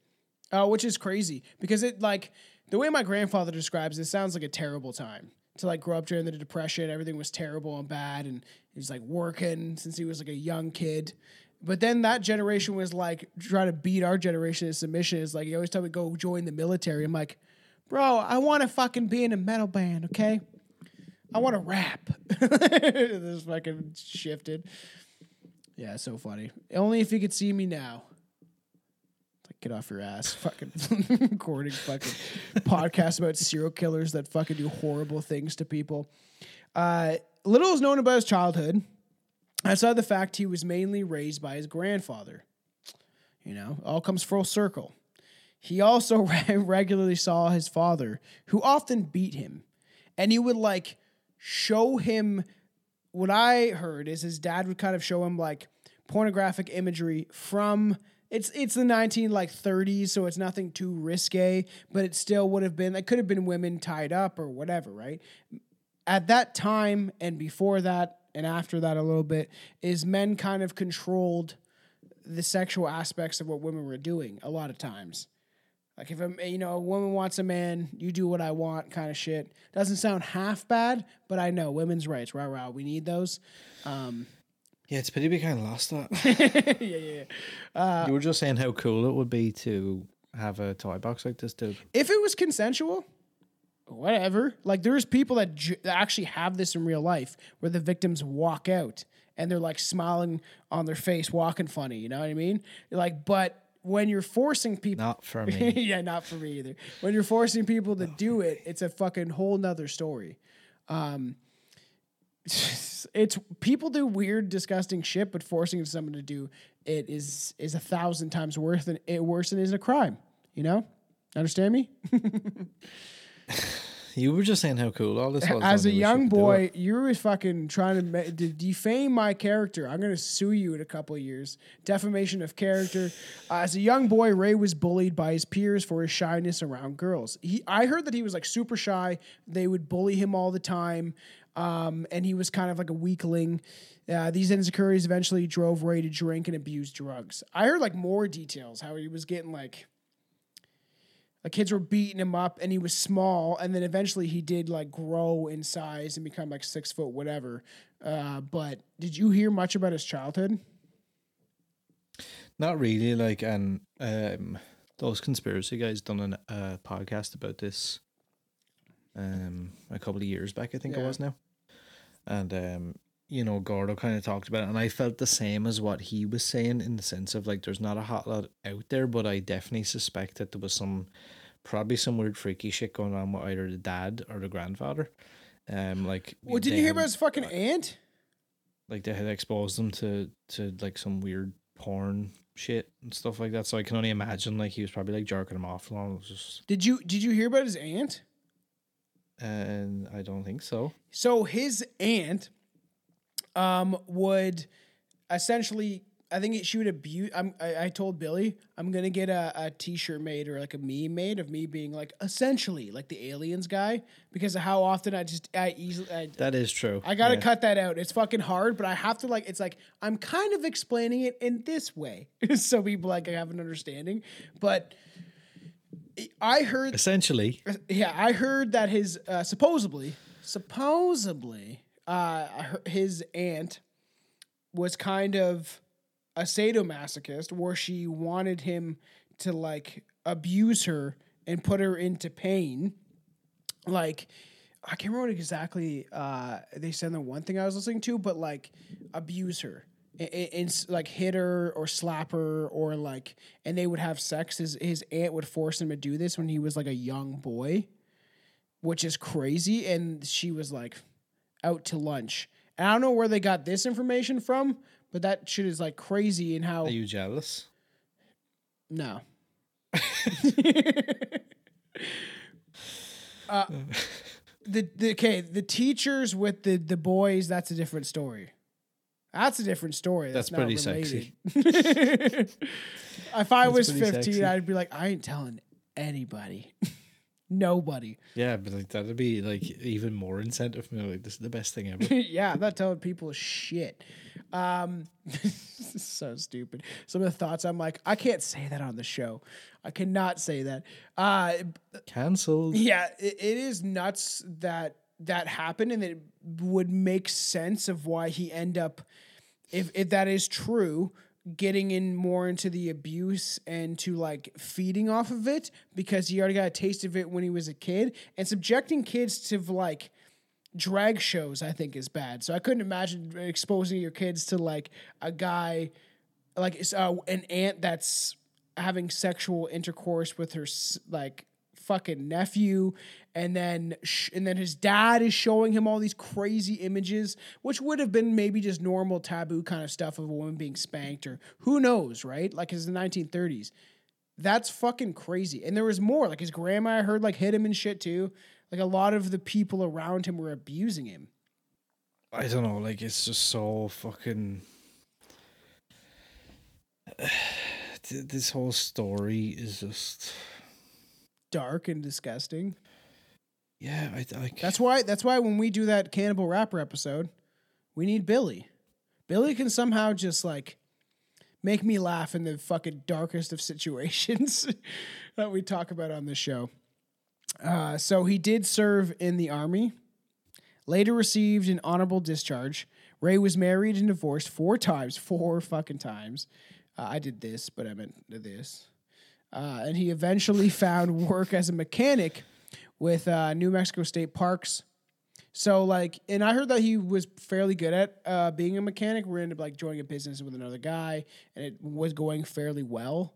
uh, which is crazy because it like the way my grandfather describes it sounds like a terrible time to like grow up during the depression. Everything was terrible and bad, and he was like working since he was like a young kid. But then that generation was like trying to beat our generation in submission. Is like he always tell me go join the military. I'm like, bro, I want to fucking be in a metal band, okay? I want to rap. this fucking shifted. Yeah, so funny. Only if you could see me now. Like, get off your ass. Fucking recording fucking podcast about serial killers that fucking do horrible things to people. Uh, little is known about his childhood, outside the fact he was mainly raised by his grandfather. You know, all comes full circle. He also regularly saw his father, who often beat him, and he would like show him what I heard is his dad would kind of show him like pornographic imagery from it's it's the 19 like 30s so it's nothing too risque but it still would have been it could have been women tied up or whatever right? At that time and before that and after that a little bit is men kind of controlled the sexual aspects of what women were doing a lot of times like if a you know a woman wants a man, you do what I want, kind of shit. Doesn't sound half bad, but I know women's rights. Rah rah, we need those. Um, Yeah, it's pity we kind of lost that. yeah, yeah. yeah. you were just saying how cool it would be to have a toy box like this, dude. If it was consensual, whatever. Like there's people that, ju- that actually have this in real life, where the victims walk out and they're like smiling on their face, walking funny. You know what I mean? Like, but when you're forcing people, Not for me. yeah, not for me either. When you're forcing people to do it, it's a fucking whole nother story. Um, it's people do weird, disgusting shit, but forcing someone to do it is is a thousand times worse than it worse than is a crime. You know, understand me? you were just saying how cool all this was. As a Don't you wish you young boy, you were fucking trying to, ma- to defame my character. I'm gonna sue you in a couple of years. Defamation of character. Uh, as a young boy, Ray was bullied by his peers for his shyness around girls. He, I heard that he was like super shy. They would bully him all the time, um, and he was kind of like a weakling. Uh, these insecurities eventually drove Ray to drink and abuse drugs. I heard like more details how he was getting like like kids were beating him up and he was small and then eventually he did like grow in size and become like six foot whatever uh, but did you hear much about his childhood Not really. Like, and um, those conspiracy guys done a uh, podcast about this um a couple of years back, I think it was now. And um, you know, Gordo kind of talked about it, and I felt the same as what he was saying in the sense of like, there's not a hot lot out there, but I definitely suspect that there was some, probably some weird freaky shit going on with either the dad or the grandfather. Um, like, well did you hear had- about his fucking aunt like they had exposed them to to like some weird porn shit and stuff like that. So I can only imagine like he was probably like jerking them off. It just, did you did you hear about his aunt and I don't think so. so his aunt um would essentially I think she would abuse. I'm, I, I told Billy I'm gonna get a, a T-shirt made or like a meme made of me being like essentially like the aliens guy because of how often I just I easily I, That is true. I gotta Yeah. cut that out. It's fucking hard, but I have to like. It's like I'm kind of explaining it in this way, so people like I have an understanding. But I heard, Essentially, yeah, I heard that his uh, supposedly, supposedly, uh, his aunt was kind of a sadomasochist, where she wanted him to like abuse her and put her into pain like I can't remember exactly uh, they said the one thing I was listening to, but like abuse her and, and like hit her or slap her or like, and they would have sex. His his aunt would force him to do this when he was like a young boy, which is crazy. And she was like out to lunch. And I don't know where they got this information from, but that shit is like crazy and how are you jealous? no. uh, the, the okay, the teachers with the the boys. That's a different story. That's a different story. That's, That's pretty sexy. if I was fifteen, sexy. I'd be like, I ain't telling anybody, nobody. Yeah, but like that'd be like even more incentive. for me, Like this is the best thing ever. yeah, I'm not telling people shit. Um, this is so stupid. Some of the thoughts I'm like, I can't say that on the show. I cannot say that. Uh, Cancelled. yeah, it, it is nuts that that happened, and it would make sense of why he end up, if if that is true, getting in more into the abuse and to like feeding off of it because he already got a taste of it when he was a kid, and subjecting kids to like drag shows I think is bad. So I couldn't imagine exposing your kids to like a guy like uh, an aunt that's having sexual intercourse with her like fucking nephew and then sh- and then his dad is showing him all these crazy images which would have been maybe just normal taboo kind of stuff of a woman being spanked or who knows right like it's the 1930s that's fucking crazy. And there was more. Like his grandma, I heard, like hit him and shit too. Like a lot of the people around him were abusing him. I don't know, like it's just so fucking. This whole story is just Dark and disgusting. yeah. I like That's why. That's why when we do that cannibal rapper episode, we need Billy. Billy can somehow just like make me laugh in the fucking darkest of situations that we talk about on this show. Uh, so he did serve in the army. Later received an honorable discharge. Ray was married and divorced four times, four fucking times. Uh, I did this, but I meant this. Uh, and he eventually found work as a mechanic with uh, New Mexico State Parks. So like, and I heard that he was fairly good at uh, being a mechanic. We ended up like joining a business with another guy, and it was going fairly well.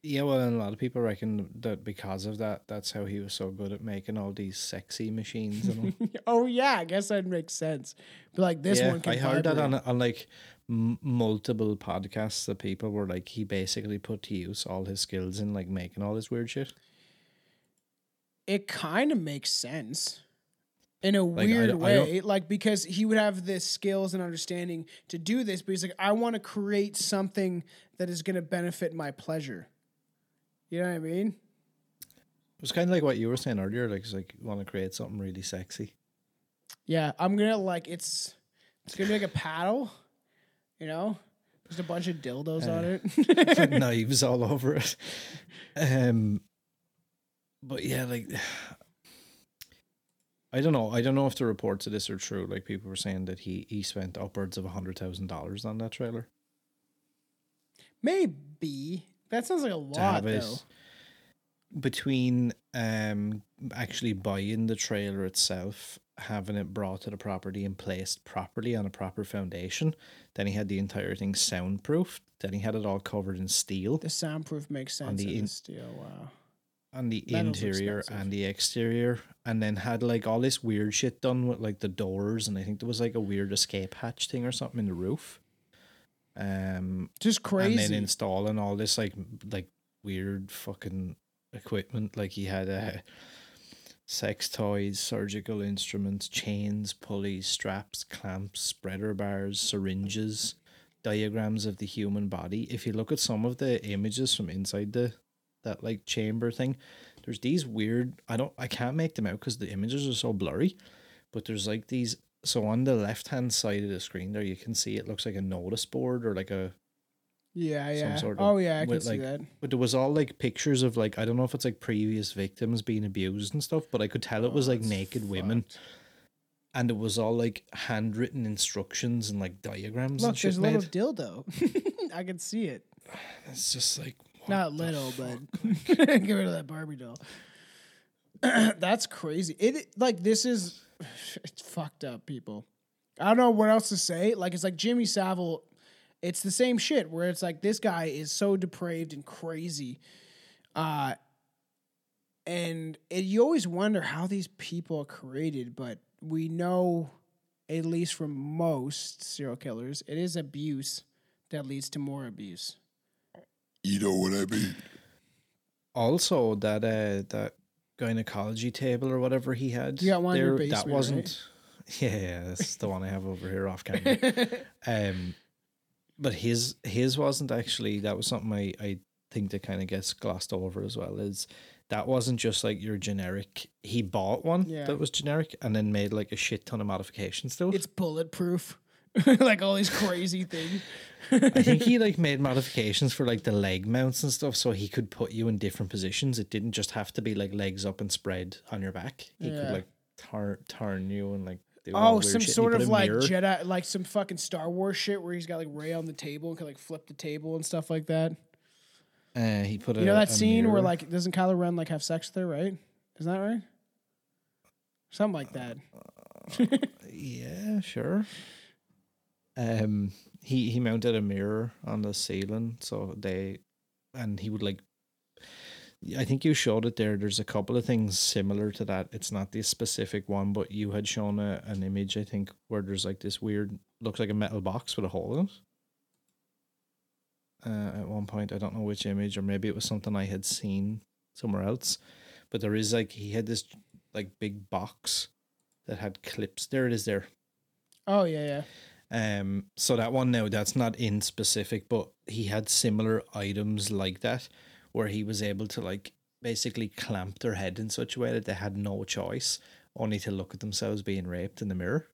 Yeah, well, and a lot of people reckon that because of that, that's how he was so good at making all these sexy machines. And all. oh yeah, I guess that makes sense. But like this yeah, one, can I heard that on on like m- multiple podcasts that people were like, he basically put to use all his skills in like making all this weird shit. it kind of makes sense in a I weird I way like because he would have the skills and understanding to do this but he's like i want to create something that is going to benefit my pleasure you know what i mean It was kind of like what you were saying earlier, like it's like you want to create something really sexy. yeah i'm gonna like it's it's gonna be like a paddle you know just a bunch of dildos on it knives all over it. Um, but yeah, like I don't know. I don't know if the reports of this are true. Like people were saying that he he spent upwards of a hundred thousand dollars on that trailer maybe that sounds like a lot though between um actually buying the trailer itself, having it brought to the property and placed properly on a proper foundation. Then he had the entire thing soundproofed. Then he had it all covered in steel. the soundproof makes sense the in the steel wow on the Metal's interior expensive. and the exterior, and then had like all this weird shit done with like the doors, and I think there was like a weird escape hatch thing or something in the roof. Um, just crazy and then installing all this like like weird fucking equipment. Like he had uh, sex toys, surgical instruments, chains, pulleys, straps, clamps, spreader bars, syringes, diagrams of the human body. If you look at some of the images from inside the that like chamber thing, there's these weird. I don't. I can't make them out because the images are so blurry. But there's like these. So on the left hand side of the screen there, you can see it looks like a notice board or like a yeah yeah sort of oh yeah i can with, see like- that but it was all like pictures of like I don't know if it's like previous victims being abused and stuff, but I could tell it was Oh, like naked women, and it was all like handwritten instructions and like diagrams Look, and shit there's a made. little dildo. I can see it. It's just like Not little, fuck? but get rid of that Barbie doll. That's crazy. It like this is it's fucked up, people. I don't know what else to say. Like it's like Jimmy Savile. It's the same shit where it's like this guy is so depraved and crazy, uh, and it, you always wonder how these people are created. But we know, at least from most serial killers, it is abuse that leads to more abuse. You know what I mean? also that uh that gynecology table or whatever he had. You got one in your there- basement, That wasn't. Yeah, yeah, that's the one I have over here off camera. um, but his his wasn't actually. That was something I I think that kind of gets glossed over as well. Is that wasn't just like your generic. He bought one Yeah. that was generic and then made like a shit ton of modifications to it. it's bulletproof. like all these crazy things. I think he like made modifications for like the leg mounts and stuff, so he could put you in different positions. It didn't just have to be like legs up and spread on your back. He Yeah. could like turn turn you and like Oh, some sort of like mirror- Jedi, like some fucking Star Wars shit where he's got like Ray on the table and can like flip the table and stuff like that. Uh, he put a You know that a scene where like doesn't Kylo Ren like have sex with her, right? Isn't that right? Something like that. yeah, sure. Um, he he mounted a mirror on the ceiling, so they, and he would like. I think you showed it there. There's a couple of things similar to that. It's not this specific one, but you had shown a, an image. I think where there's like this weird, looks like a metal box with a hole in it. Uh, at one point, I don't know which image, or maybe it was something I had seen somewhere else. But there is like he had this like big box that had clips. There it is. There. Oh yeah, yeah. Um, so that one now that's not in specific, but he had similar items like that, where he was able to like basically clamp their head in such a way that they had no choice, only to look at themselves being raped in the mirror.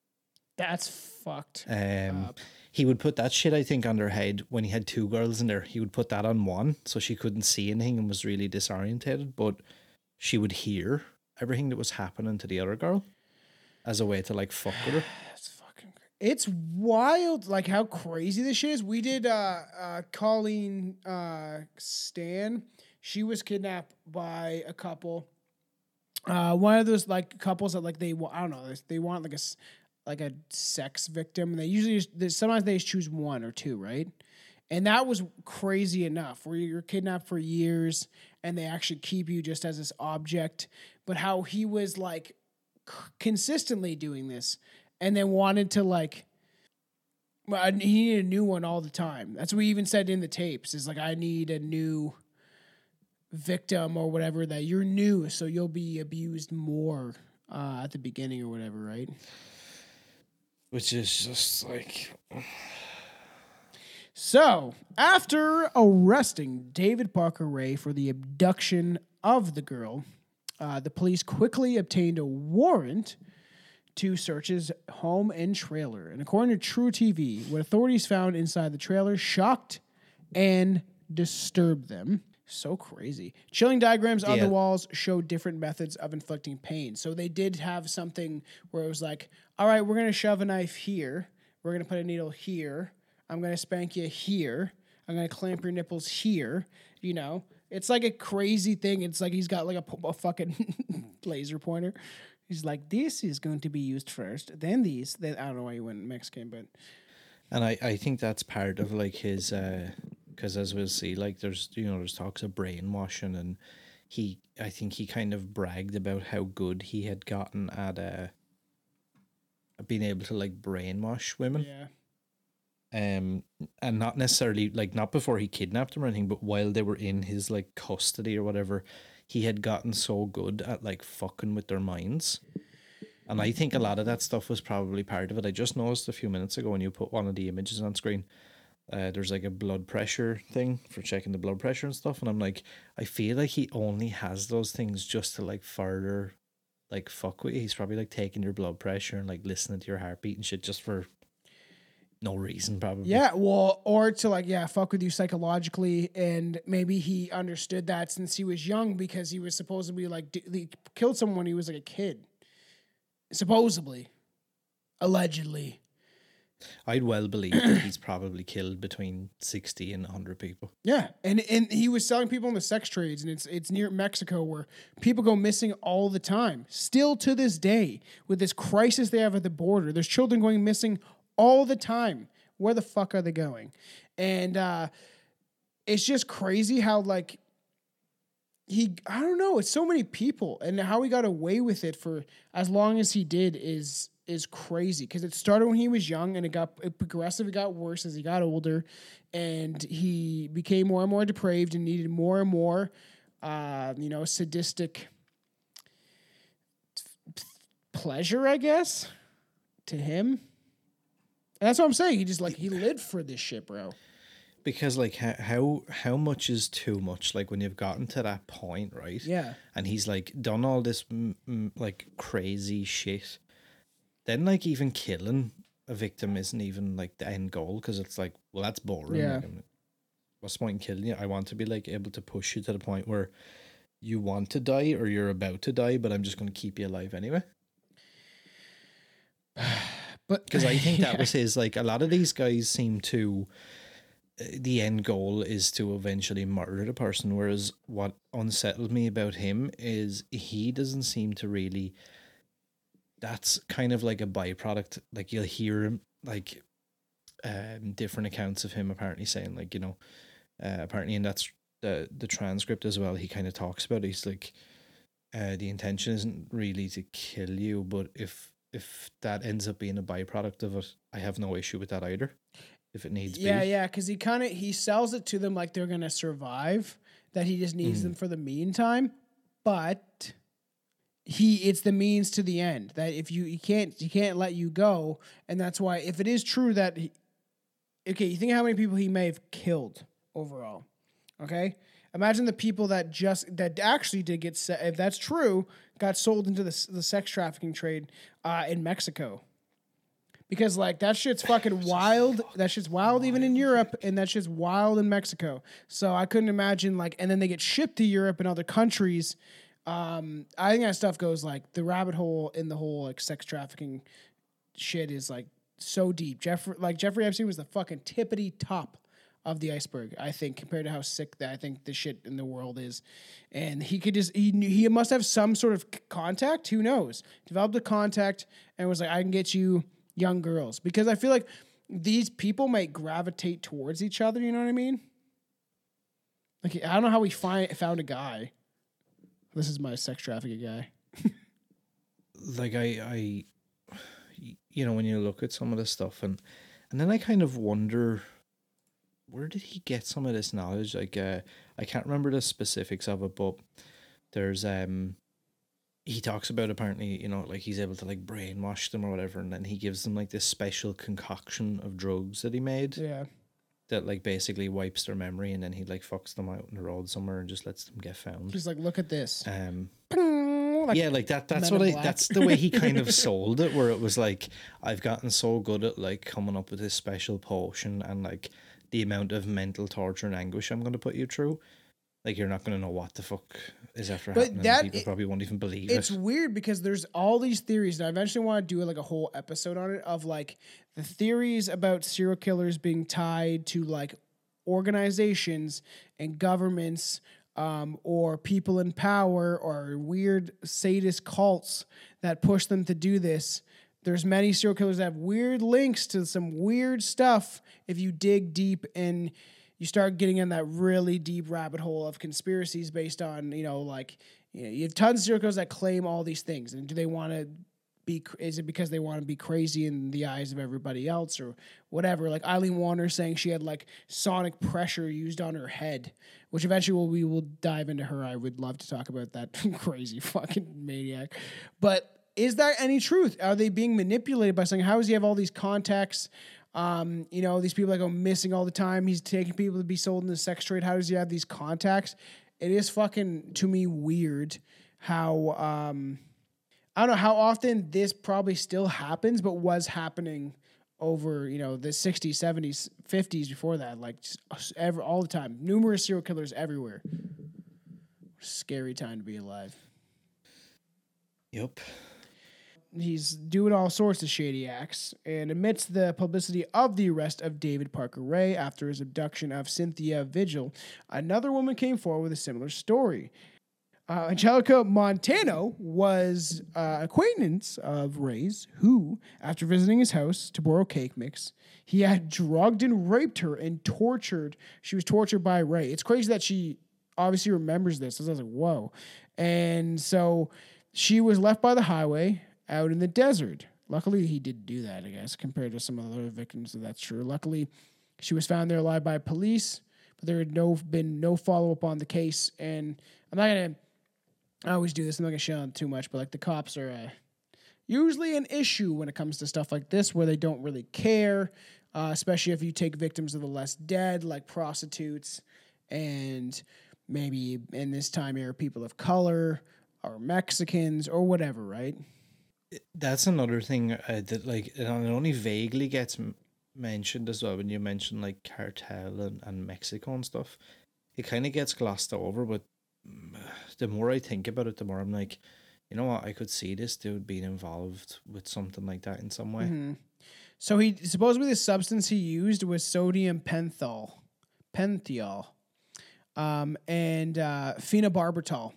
That's fucked. Um, up. he would put that shit I think on their head when he had two girls in there. He would put that on one, so she couldn't see anything and was really disorientated, but she would hear everything that was happening to the other girl as a way to like fuck with her. It's wild, like how crazy this shit is. We did. uh uh Colleen uh Stan. She was kidnapped by a couple. Uh, one of those like couples that like they I don't know they- want like a like a sex victim. And they usually just, sometimes they just choose one or two, right? And that was crazy enough where you're kidnapped for years and they actually keep you just as this object. But how he was like consistently doing this and then wanted to like he needed a new one all the time. That's what we even said in the tapes is like I need a new victim or whatever that you're new so you'll be abused more uh, at the beginning or whatever, right? Which is just like So, after arresting David Parker Ray for the abduction of the girl, uh, the police quickly obtained a warrant to searches home and trailer. And according to True TV, what authorities found inside the trailer shocked and disturbed them. So crazy. Chilling diagrams on the walls show different methods of inflicting pain. So they did have something where it was like, all right, we're going to shove a knife here. We're going to put a needle here. I'm going to spank you here. I'm going to clamp your nipples here. You know, it's like a crazy thing. It's like he's got like a, a fucking laser pointer. He's like, this is going to be used first, then these. Then I don't know why he went Mexican, but And I, I think that's part of like his because as we'll see, like there's you know there's talks of brainwashing, and he I think he kind of bragged about how good he had gotten at uh being able to like brainwash women, yeah. um, and not necessarily like not before he kidnapped them or anything, but while they were in his like custody or whatever, he had gotten so good at like fucking with their minds. And I think a lot of that stuff was probably part of it. I just noticed a few minutes ago when you put one of the images on screen, uh, there's like a blood pressure thing for checking the blood pressure and stuff. And I'm like, I feel like he only has those things just to like further, like fuck with you. He's probably like taking your blood pressure and like listening to your heartbeat and shit just for no reason, probably. Yeah, well, or to like, yeah, fuck with you psychologically, and maybe he understood that since he was young because he was supposedly like d- he killed someone when he was like a kid, supposedly, allegedly. I'd well believe that he's probably killed between 60 and 100 people. Yeah, and and he was selling people in the sex trades, and it's it's near Mexico where people go missing all the time. Still to this day, with this crisis they have at the border, there's children going missing all the time. Where the fuck are they going? And uh, it's just crazy how like he I don't know, it's so many people, and how he got away with it for as long as he did is is crazy because it started when he was young and it got it progressively got worse as he got older and he became more and more depraved and needed more and more uh, you know sadistic pleasure i guess to him and that's what i'm saying he just like he lived for this shit bro Because like how how how much is too much? Like when you've gotten to that point, right? Yeah. And he's like done all this mm, mm, like crazy shit. Then like even killing a victim isn't even like the end goal because it's like well that's boring. Yeah. Like, what's the point in killing you? I want to be like able to push you to the point where you want to die or you're about to die, but I'm just going to keep you alive anyway. but because I think that Yeah. was his. Like a lot of these guys seem to. uh, The end goal is to eventually murder the person. Whereas what unsettled me about him is he doesn't seem to really. That's kind of like a byproduct. Like you'll hear him like, um, different accounts of him apparently saying like you know, uh, apparently and that's the the transcript as well. He kind of talks about. It. He's like, uh, the intention isn't really to kill you, but if if that ends up being a byproduct of it, I have no issue with that either. If it needs yeah be. yeah because he kind of he sells it to them like they're gonna survive that he just needs Mm. them for the meantime but he it's the means to the end that if you you can't you can't let you go and that's why if it is true that he, okay you think how many people he may have killed overall okay imagine the people that just that actually did get se- if that's true got sold into the, the sex trafficking trade uh, in mexico because like that shit's fucking wild. That shit's wild even in Europe, and that shit's wild in Mexico. So I couldn't imagine like, and then they get shipped to Europe and other countries. Um, I think that stuff goes like the rabbit hole in the whole like sex trafficking shit is like so deep. Jeffrey like Jeffrey Epstein was the fucking tippity top of the iceberg. I think compared to how sick that I think the shit in the world is, and he could just he he must have some sort of contact. Who knows? Developed a contact and was like, I can get you young girls because I feel like these people might gravitate towards each other. You know what I mean? Like I don't know how we find found a guy. This is my sex trafficking guy. like I, I, you know, when you look at some of this stuff, and and then I kind of wonder, where did he get some of this knowledge? Like, uh, I can't remember the specifics of it, but there's um, he talks about apparently, you know, like he's able to like brainwash them or whatever, and then he gives them like this special concoction of drugs that he made Yeah. that like basically wipes their memory, and then he like fucks them out in the road somewhere and just lets them get found. He's like, look at this. Um, Like, yeah, like that. That's what I. Black. That's the way he kind of sold it. Where it was like, I've gotten so good at like coming up with this special potion and like the amount of mental torture and anguish I'm going to put you through. Like you're not going to know what the fuck is after But happening. that- People it- probably won't even believe it's it. weird because there's all these theories, and I eventually want to do like a whole episode on it of like the theories about serial killers being tied to like organizations and governments, um, or people in power, or weird sadist cults that push them to do this. There's many serial killers that have weird links to some weird stuff. If you dig deep and you start getting in that really deep rabbit hole of conspiracies based on you know like you, know, you have tons of serial killers that claim all these things. And do they want to be is it because they want to be crazy in the eyes of everybody else or whatever? Like Aileen Wuornos saying she had like sonic pressure used on her head which eventually we will dive into her. I would love to talk about that crazy fucking maniac. But is that any truth are they being manipulated by saying how does he have all these contacts um, you know, these people that go missing all the time. He's taking people to be sold in the sex trade. How does he have these contacts? It is fucking to me weird how um, I don't know how often this probably still happens, but was happening over you know the 60s, 70s, 50s before that, like every, all the time. Numerous serial killers everywhere. Scary time to be alive. Yep. He's doing all sorts of shady acts. And amidst the publicity of the arrest of David Parker Ray after his abduction of Cynthia Vigil, another woman came forward with a similar story. Uh, Angelica Montano was uh, acquaintance of Ray's, who, after visiting his house to borrow cake mix, he had drugged and raped her and tortured. She was tortured by Ray. It's crazy that she obviously remembers this. I was like, whoa. And so she was left by the highway out in the desert. Luckily, he did do that, I guess, compared to some other victims. So that's true. Luckily, she was found there alive by police, but there had no been no follow up on the case. And I'm not gonna. I always do this. I'm not gonna shit on too much, but like the cops are uh, usually an issue when it comes to stuff like this, where they don't really care, uh, especially if you take victims of the less dead, like prostitutes, and maybe in this time era, people of color or Mexicans or whatever, right? That's another thing uh, that like it only vaguely gets mentioned as well when you mention like cartel and, and Mexico and stuff. It kind of gets glossed over, but mm, the more I think about it, the more I'm like, you know what? I could see this dude being involved with something like that in some way. So he supposedly the substance he used was sodium penthol, penthol, um, and uh, phenobarbital,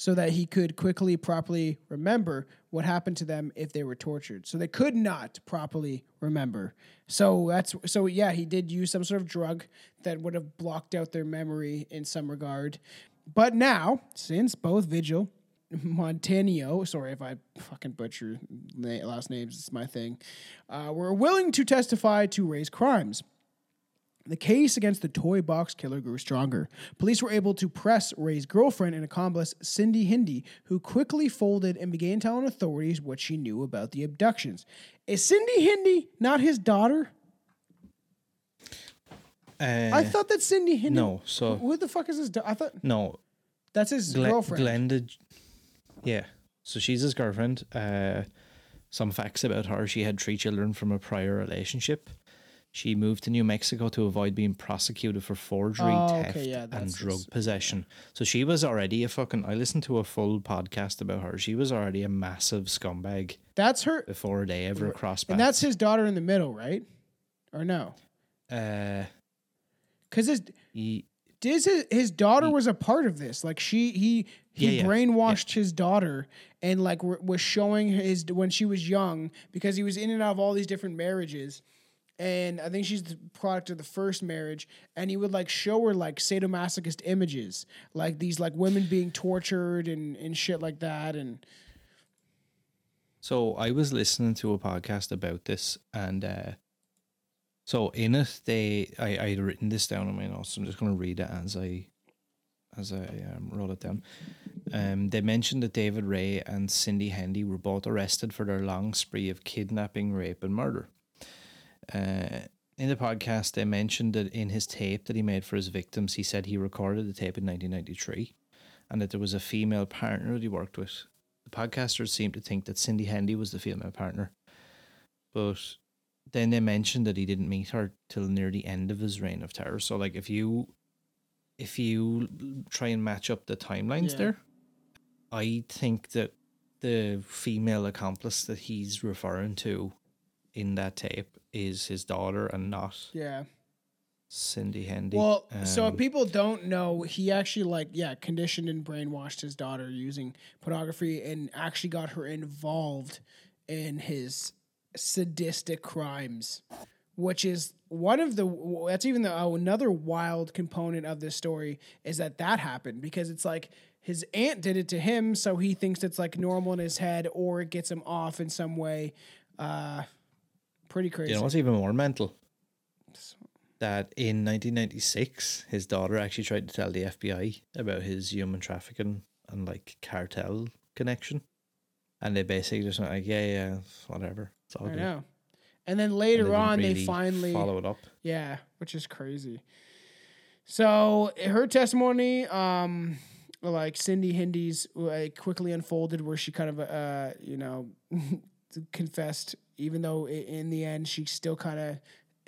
so that he could quickly, properly remember what happened to them if they were tortured. So they could not properly remember. So that's so yeah, he did use some sort of drug that would have blocked out their memory in some regard. But now, since both Vigil Montanio, sorry if I fucking butcher last names, it's my thing, uh, were willing to testify to Ray's crimes. The case against the toy box killer grew stronger. Police were able to press Ray's girlfriend and accomplice, Cindy Hendy, who quickly folded and began telling authorities what she knew about the abductions. Is Cindy Hendy not his daughter? Uh, I thought that Cindy Hendy. no, so- who the fuck is his? Da- I thought no, that's his girlfriend. Glenda. Yeah. So she's his girlfriend. Uh, some facts about her: she had three children from a prior relationship. She moved to New Mexico to avoid being prosecuted for forgery, Oh, okay, theft, yeah, and drug possession. So she was already a fucking. I listened to a full podcast about her. She was already a massive scumbag That's her, before they ever crossed paths. and that's his daughter in the middle, right? Or no? uh, Because his he, his, his daughter was a part of this. Like she he he Yeah, yeah, brainwashed his daughter and like w- was showing his when she was young because he was in and out of all these different marriages. And I think she's the product of the first marriage. And he would like show her like sadomasochist images, like these like women being tortured and, and shit like that. And So I was listening to a podcast about this, and uh, so in it, they I I had written this down on my notes. I'm just going to read it as I as I um, wrote it down. Um, they mentioned that David Ray and Cindy Hendy were both arrested for their long spree of kidnapping, rape, and murder. Uh, in the podcast, they mentioned that in his tape that he made for his victims, he said he recorded the tape in 1993 and that there was a female partner that he worked with. The podcasters seemed to think that Cindy Hendy was the female partner, but then they mentioned that he didn't meet her till near the end of his reign of terror. So, like, if you if you try and match up the timelines Yeah. there, I think that the female accomplice that he's referring to in that tape is his daughter and not yeah. Cindy Hendy. Well, so if Um, people don't know, he actually like yeah conditioned and brainwashed his daughter using pornography and actually got her involved in his sadistic crimes, which is one of the that's even the oh, another wild component of this story is that that happened because it's like his aunt did it to him, so he thinks it's like normal in his head or it gets him off in some way. Uh, pretty crazy. You know what's even more mental? That in 1996, his daughter actually tried to tell the FBI about his human trafficking and like cartel connection, and they basically just went like, "Yeah, yeah, whatever, it's all I good." know. And then later didn't on, they finally follow it up. Yeah, which is crazy. So her testimony, um, like Cindy Hendy's, uh, quickly unfolded where she kind of, uh, you know, confessed, even though in the end she still kind of,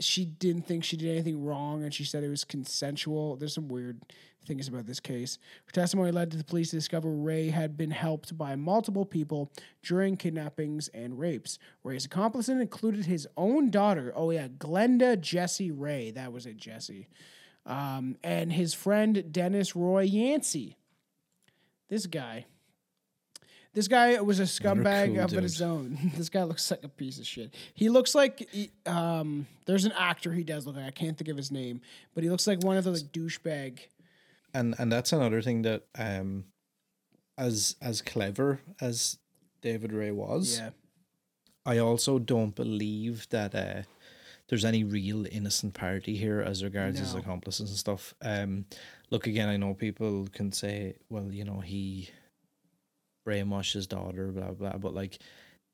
she didn't think she did anything wrong, and she said it was consensual. There's some weird things about this case. Her testimony led to the police to discover Ray had been helped by multiple people during kidnappings and rapes. Ray's accomplice included his own daughter. Oh yeah, Glenda Jesse Ray. That was it, Jesse. Um, and his friend Dennis Roy Yancy. This guy. This guy was a scumbag cool up in his own. this guy looks like a piece of shit. He looks like he- um, there's an actor he does look like. I can't think of his name, but he looks like one of those like douchebag. and and that's another thing that um as as clever as David Ray was Yeah. I also don't believe that uh there's any real innocent party here as regards his accomplices and stuff um look again I know people can say well you know he brainwashed his daughter blah blah but like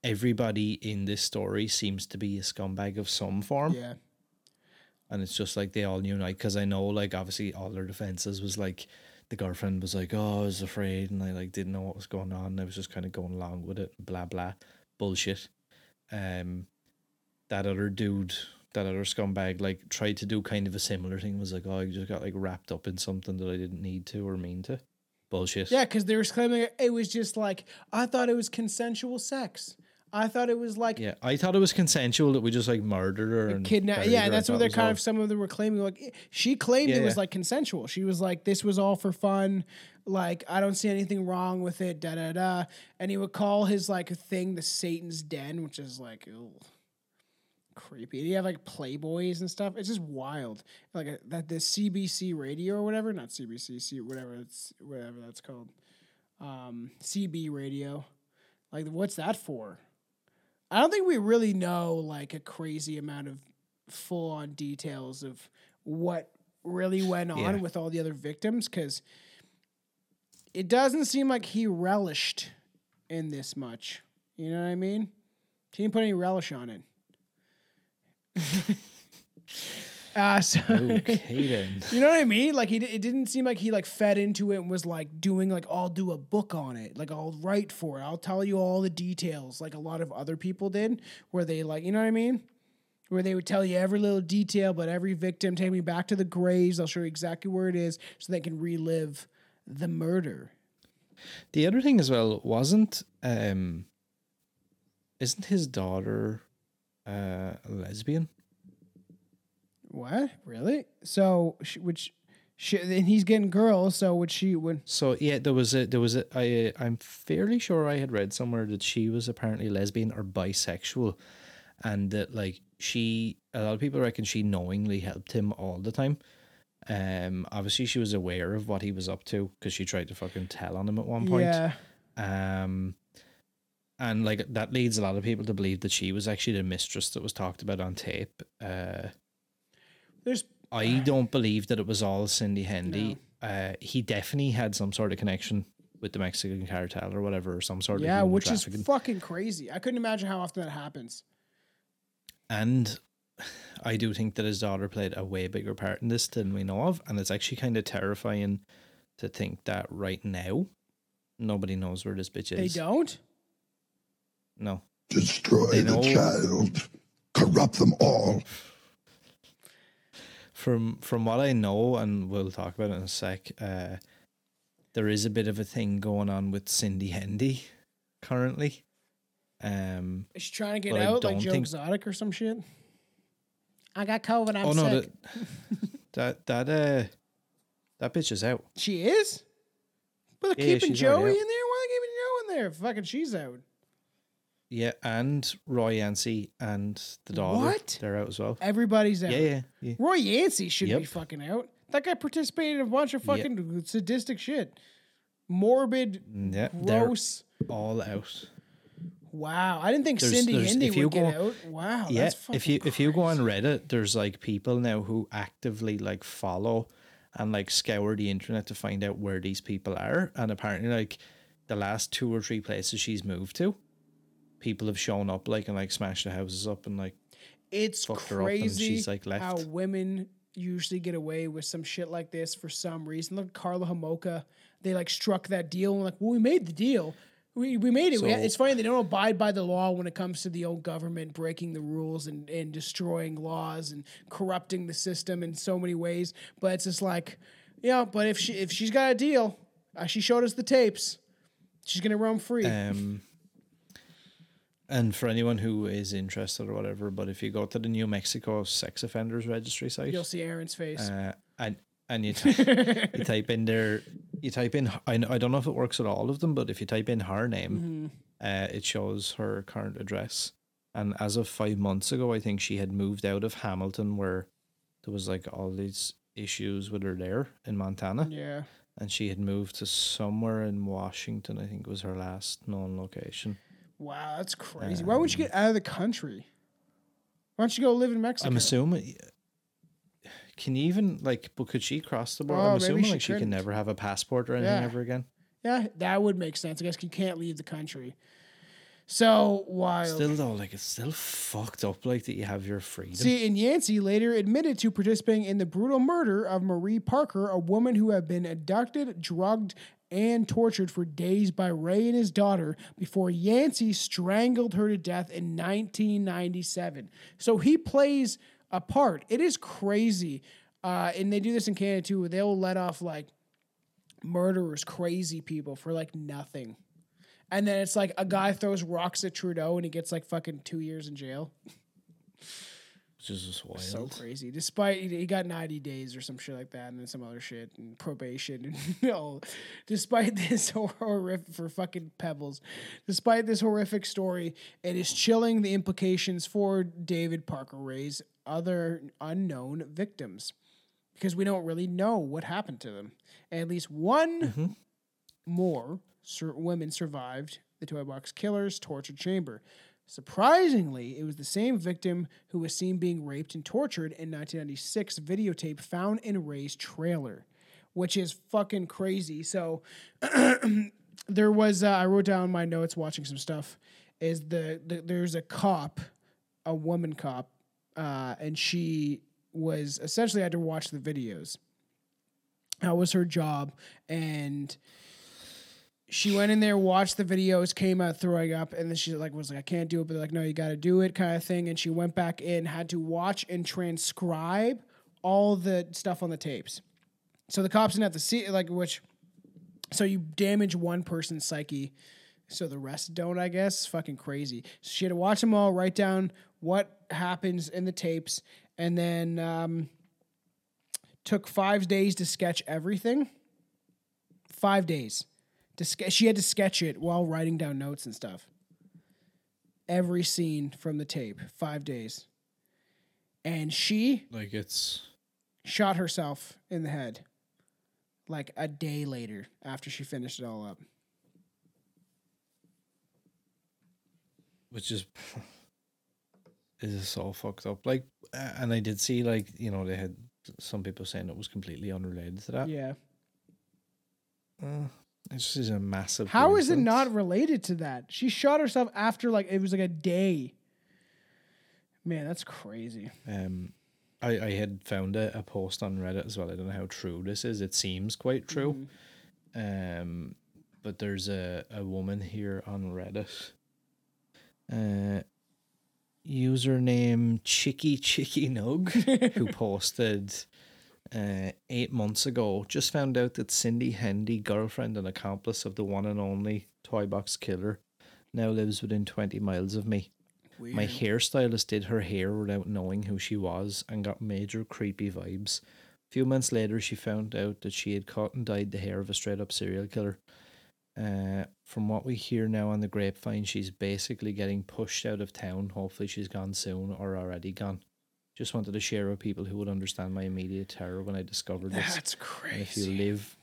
everybody in this story seems to be a scumbag of some form. Yeah. and it's just like they all unite because I know like obviously all their defenses was like the girlfriend was like oh I was afraid and I like didn't know what was going on. I was just kind of going along with it blah blah. Bullshit. Um that other dude that other scumbag like tried to do kind of a similar thing was like oh I just got like wrapped up in something that I didn't need to or mean to bullshit Yeah, because they were claiming it was just like I thought it was consensual sex. I thought it was like yeah I thought it was consensual that we just like murdered her and kidnap. buried Yeah, her. That's what they're kind all- of. Some of them were claiming like eh, she claimed Yeah, it was yeah. like consensual. She was like, "This was all for fun. Like I don't see anything wrong with it." Da da da. And he would call his like thing the Satan's Den, which is like. Ew. Creepy. You have like Playboys and stuff. It's just wild. Like a, that the CBC radio or whatever, not CBC, C, whatever it's whatever that's called. Um, CB radio. Like what's that for? I don't think we really know like a crazy amount of full on details of what really went on Yeah. with all the other victims because it doesn't seem like he relished in this much. You know what I mean? He didn't put any relish on it. uh, so Okay then. you know what I mean? Like he, it didn't seem like he like fed into it and was like doing like I'll do a book on it, like I'll write for it, I'll tell you all the details, like a lot of other people did, where they like, you know what I mean? Where they would tell you every little detail, but every victim, take me back to the graves. I'll show you exactly where it is, so they can relive the murder. The other thing as well wasn't um isn't his daughter uh, lesbian? What really? So, sh- which, she, and he's getting girls. So would she would? So yeah, there was a there was a I I'm fairly sure I had read somewhere that she was apparently lesbian or bisexual, and that like she a lot of people reckon she knowingly helped him all the time. Um, obviously she was aware of what he was up to because she tried to fucking tell on him at one point. Yeah. Um, and like that leads a lot of people to believe that she was actually the mistress that was talked about on tape. Uh, There's I don't believe that it was all Cindy Hendy. Uh, he definitely had some sort of connection with the Mexican cartel or whatever, or some sort of yeah, which is fucking crazy. I couldn't imagine how often that happens. and I do think that his daughter played a way bigger part in this than we know of, and it's actually kind of terrifying to think that right now nobody knows where this bitch is. They don't. No, Destroy They the know- child. Corrupt them all. from from what I know, and we'll talk about it in a sec. Uh, there is a bit of a thing going on with Cindy Hendy currently. Um, Is she trying to get out like don't Joe think- Exotic or some shit? I got COVID. I'm oh no, sick. that that that uh, that bitch is out. She is. But they're Yeah, keeping Joey in there. Why are they keeping Joe in there? Fucking she's out. Yeah, and Roy Yancy and the daughter. What? They're out as well. Everybody's out. Yeah, yeah, yeah. Roy Yancy should be fucking out. That guy participated in a bunch of Yeah. fucking sadistic shit. Morbid, mm, Yeah, they're gross. all out. Wow. I didn't think There's- Cindy there's- you would get go- out. Wow. yeah, if you if you go on. Reddit, there's like people now who actively like follow and like scour the internet to find out where these people are. And apparently, like the last two or three places she's moved to, people have shown up like and like smashed the houses up and like It's fucked her up and crazy she's, like, how women usually get away with some shit like this for some reason. Look, Karla Homolka, they like struck that deal and like, well, we made the deal. We, we made it. We- it's funny they don't abide by the law when it comes to the old government breaking the rules and, and destroying laws and corrupting the system in so many ways. But it's just like, yeah. But if she if she's got a deal, uh, she showed us the tapes. She's gonna roam free. Um, and for anyone who is interested or whatever, but if you go to the New Mexico Sex Offenders Registry site, You'll see Aaron's face. uh, and and you, ty- you type in there, you type in. I I don't know if it works at all of them, but if you type in her name, uh, it shows her current address. And as of five months ago, I think she had moved out of Hamilton, where there was like all these issues with her there in Montana, yeah. and she had moved to somewhere in Washington. I think was her last known location. Wow, that's crazy. Why wouldn't you get um, out of the country? Why don't you go live in Mexico? I'm assuming. Can you even like? But could she cross the border? Oh, I'm assuming she like she can never have a passport or anything Yeah. ever again. Yeah, that would make sense. I guess you can't leave the country. So wild. Still though, like it's still fucked up. Like that you have your freedom. See, and Yancy later admitted to participating in the brutal murder of Marie Parker, a woman who had been abducted, drugged, and tortured for days by Ray and his daughter before Yancy strangled her to death in 1997. So he plays a part. It is crazy. Uh, and they do this in Canada too, where they'll let off like murderers, crazy people for like nothing. And then it's like a guy throws rocks at Trudeau and he gets like fucking two years in jail. which is just wild. So crazy. Despite he got 90 days or some shit like that, and then some other shit and probation and you know, despite this horrific for fucking pebbles, despite this horrific story, it is chilling the implications for David Parker Ray's other unknown victims because we don't really know what happened to them. And at least one mm-hmm. more sur- women survived the toy box killer's torture chamber. Surprisingly, it was the same victim who was seen being raped and tortured in 1996 videotape found in Ray's trailer, which is fucking crazy. So there was uh, I wrote down my notes watching some stuff. Is the, the there's a cop, a woman cop, uh, and she was essentially had to watch the videos. That was her job, and she went in there, watched the videos, came out throwing up, and then she like was like, "I can't do it," but they're like, "No, you got to do it," kind of thing. And she went back in, had to watch and transcribe all the stuff on the tapes. So the cops didn't have to see like which. So you damage one person's psyche, so the rest don't. I guess fucking crazy. So she had to watch them all, write down what happens in the tapes, and then um, took five days to sketch everything. Five days to ske- she had to sketch it while writing down notes and stuff. Every scene from the tape, five days. And she Like it's shot herself in the head like a day later after she finished it all up. which is is this all fucked up. Like, uh, and I did see like you know they had some people saying it was completely unrelated to that. Yeah. Uh, just is a massive. How is it not related to that? She shot herself after like it was like a day. Man, that's crazy. Um, I I had found a, a post on Reddit as well. I don't know how true this is. It seems quite true. Um, but there's a a woman here on Reddit. Uh, username Chicky Chicky Nug who posted uh, eight months ago just found out that Cindy Hendy, girlfriend and accomplice of the one and only Toy Box Killer, now lives within 20 miles of me. My hairstylist did her hair without knowing who she was and got major creepy vibes. A few months later, she found out that she had cut and dyed the hair of a straight up serial killer. Uh, from what we hear now on the grapevine, she's basically getting pushed out of town. Hopefully, she's gone soon or already gone. Just wanted to share with people who would understand my immediate terror when I discovered this. That's And if you live,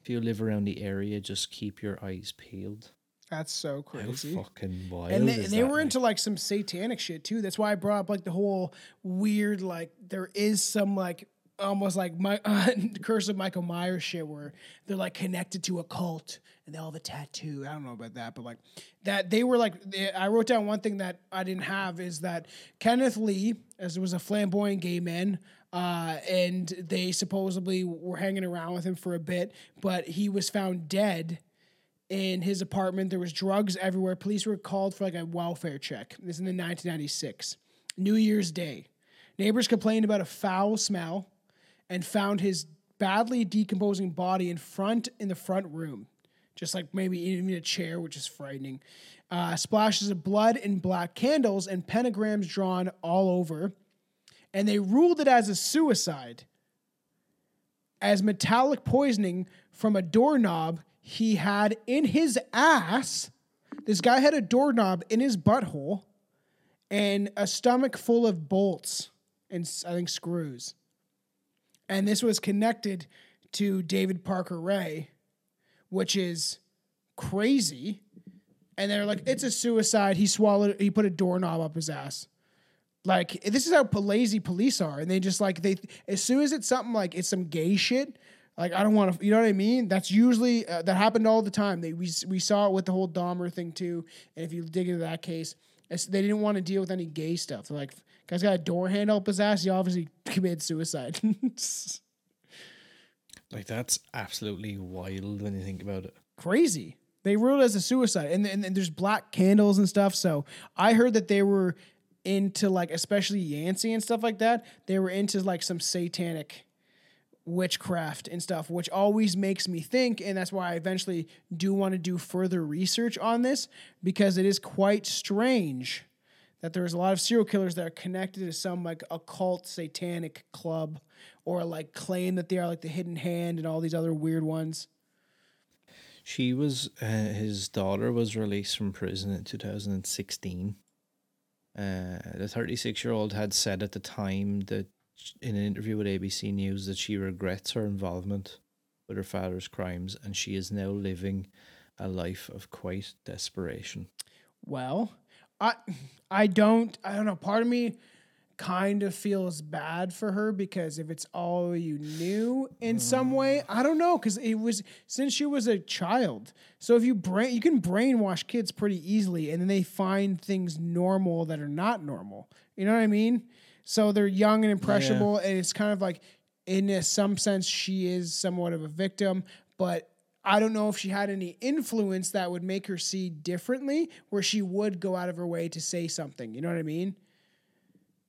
if you live around the area, just keep your eyes peeled. That's so How crazy. fucking wild! and they, they were like? into like some satanic shit too. That's why I brought up like the whole weird like there is some like almost like my uh, curse of Michael Myers shit where they're like connected to a cult and they all have a tattoo. I don't know about that, but like that they were like they, I wrote down one thing that I didn't have is that Kenneth Lee as it was a flamboyant gay man. Uh, and they supposedly were hanging around with him for a bit, but he was found dead in his apartment. There was drugs everywhere. Police were called for like a welfare check. This is in the 1996, New Year's Day. Neighbors complained about a foul smell and found his badly decomposing body in front in the front room, just like maybe even a chair, which is frightening. Uh, splashes of blood and black candles and pentagrams drawn all over, and they ruled it as a suicide as metallic poisoning from a doorknob he had in his ass. This guy had a doorknob in his butthole and a stomach full of bolts and I think screws. And this was connected to David Parker Ray, which is crazy. And they're like, it's a suicide. He swallowed, he put a doorknob up his ass. Like this is how lazy police are, and they just like they as soon as it's something like it's some gay shit. Like I don't want to, you know what I mean? That's usually uh, that happened all the time. They we we saw it with the whole Dahmer thing too. And if you dig into that case, it's, they didn't want to deal with any gay stuff. They're like, guy's got a door handle up his ass. He obviously committed suicide. Like that's absolutely wild when you think about it. crazy. They ruled it as a suicide, and, and, and there's black candles and stuff. So I heard that they were into like, especially Yancy and stuff like that. They were into like some satanic witchcraft and stuff, which always makes me think, and that's why I eventually do want to do further research on this because it is quite strange that there's a lot of serial killers that are connected to some like occult satanic club or like claim that they are like the hidden hand and all these other weird ones. She was uh, his daughter was released from prison in 2016. Uh, the 36 year old had said at the time that in an interview with ABC News that she regrets her involvement with her father's crimes and she is now living a life of quite desperation. Well, I I don't I don't know. Part of me kind of feels bad for her because if it's all you knew in some way, mm. I don't know because it was since she was a child. So if you brain you can brainwash kids pretty easily, and then they find things normal that are not normal. You know what I mean? So they're young and impressionable, and it's kind of like in a, some sense she is somewhat of a victim, but I don't know if she had any influence that would make her see differently, where she would go out of her way to say something. You know what I mean?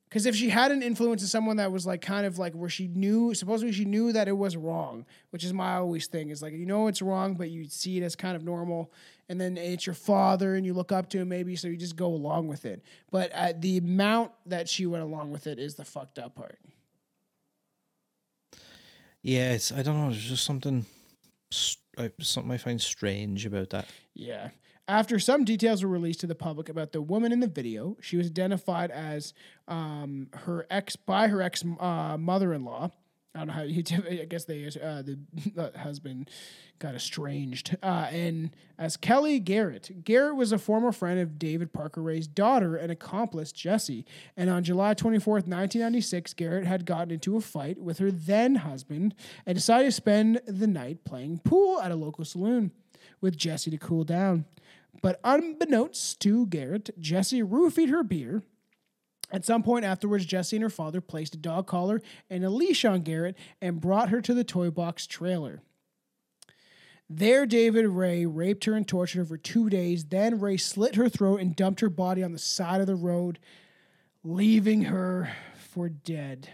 Because if she had an influence of someone that was like kind of like where she knew, supposedly she knew that it was wrong, which is my always thing is like you know it's wrong, but you see it as kind of normal, and then it's your father and you look up to him maybe, so you just go along with it. But uh, the amount that she went along with it is the fucked up part. Yeah, it's I don't know. There's just something, something I find strange about that. Yeah. After some details were released to the public about the woman in the video, she was identified as um, her ex by her ex uh, mother-in-law. I don't know how you. I guess they uh, the, the husband got estranged, uh, and as Kelly Garrett. Garrett was a former friend of David Parker Ray's daughter and accomplice Jesse. And on July twenty fourth, nineteen ninety six, Garrett had gotten into a fight with her then husband and decided to spend the night playing pool at a local saloon with Jesse to cool down. But unbeknownst to Garrett, Jesse roofied her beer. At some point afterwards, Jesse and her father placed a dog collar and a leash on Garrett and brought her to the toy box trailer. There, David Ray raped her and tortured her for two days. Then, Ray slit her throat and dumped her body on the side of the road, leaving her for dead.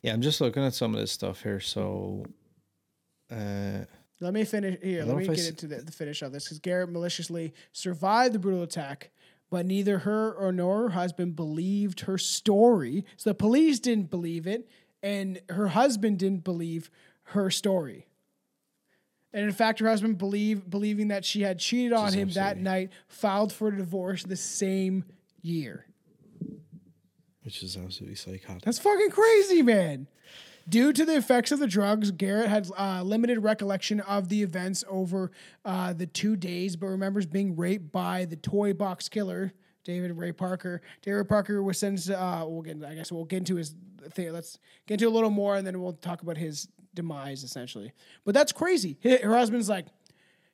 Yeah, I'm just looking at some of this stuff here. So, uh, Let me finish here. Let me get into the, the finish of this because Garrett maliciously survived the brutal attack, but neither her or nor her husband believed her story. So the police didn't believe it, and her husband didn't believe her story. And in fact, her husband believed believing that she had cheated on him that night, filed for a divorce the same year. which is absolutely psychotic. That's fucking crazy, man. Due to the effects of the drugs, Garrett had uh, limited recollection of the events over uh, the two days, but remembers being raped by the toy box killer, David Ray Parker. David Parker was sentenced. To, uh, we'll get. I guess we'll get into his. Let's get into a little more, and then we'll talk about his demise, essentially. But that's crazy. Her husband's like,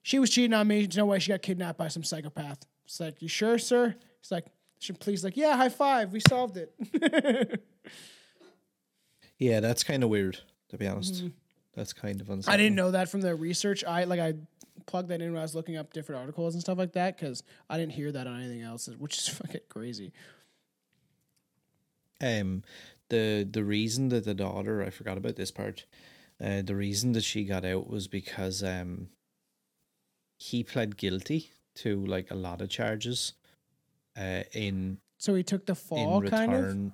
she was cheating on me. There's no way she got kidnapped by some psychopath. It's like, you sure, sir? He's like, she please, like, yeah, high five. We solved it. Yeah, that's kind of weird to be honest. That's kind of Mm-hmm. I didn't know that from the research. I like I plugged that in when I was looking up different articles and stuff like that because I didn't hear that on anything else, which is fucking crazy. Um, the the reason that the daughter, I forgot about this part. Uh, the reason that she got out was because um, he pled guilty to like a lot of charges. Uh, in So he took the fall, in kind of. return.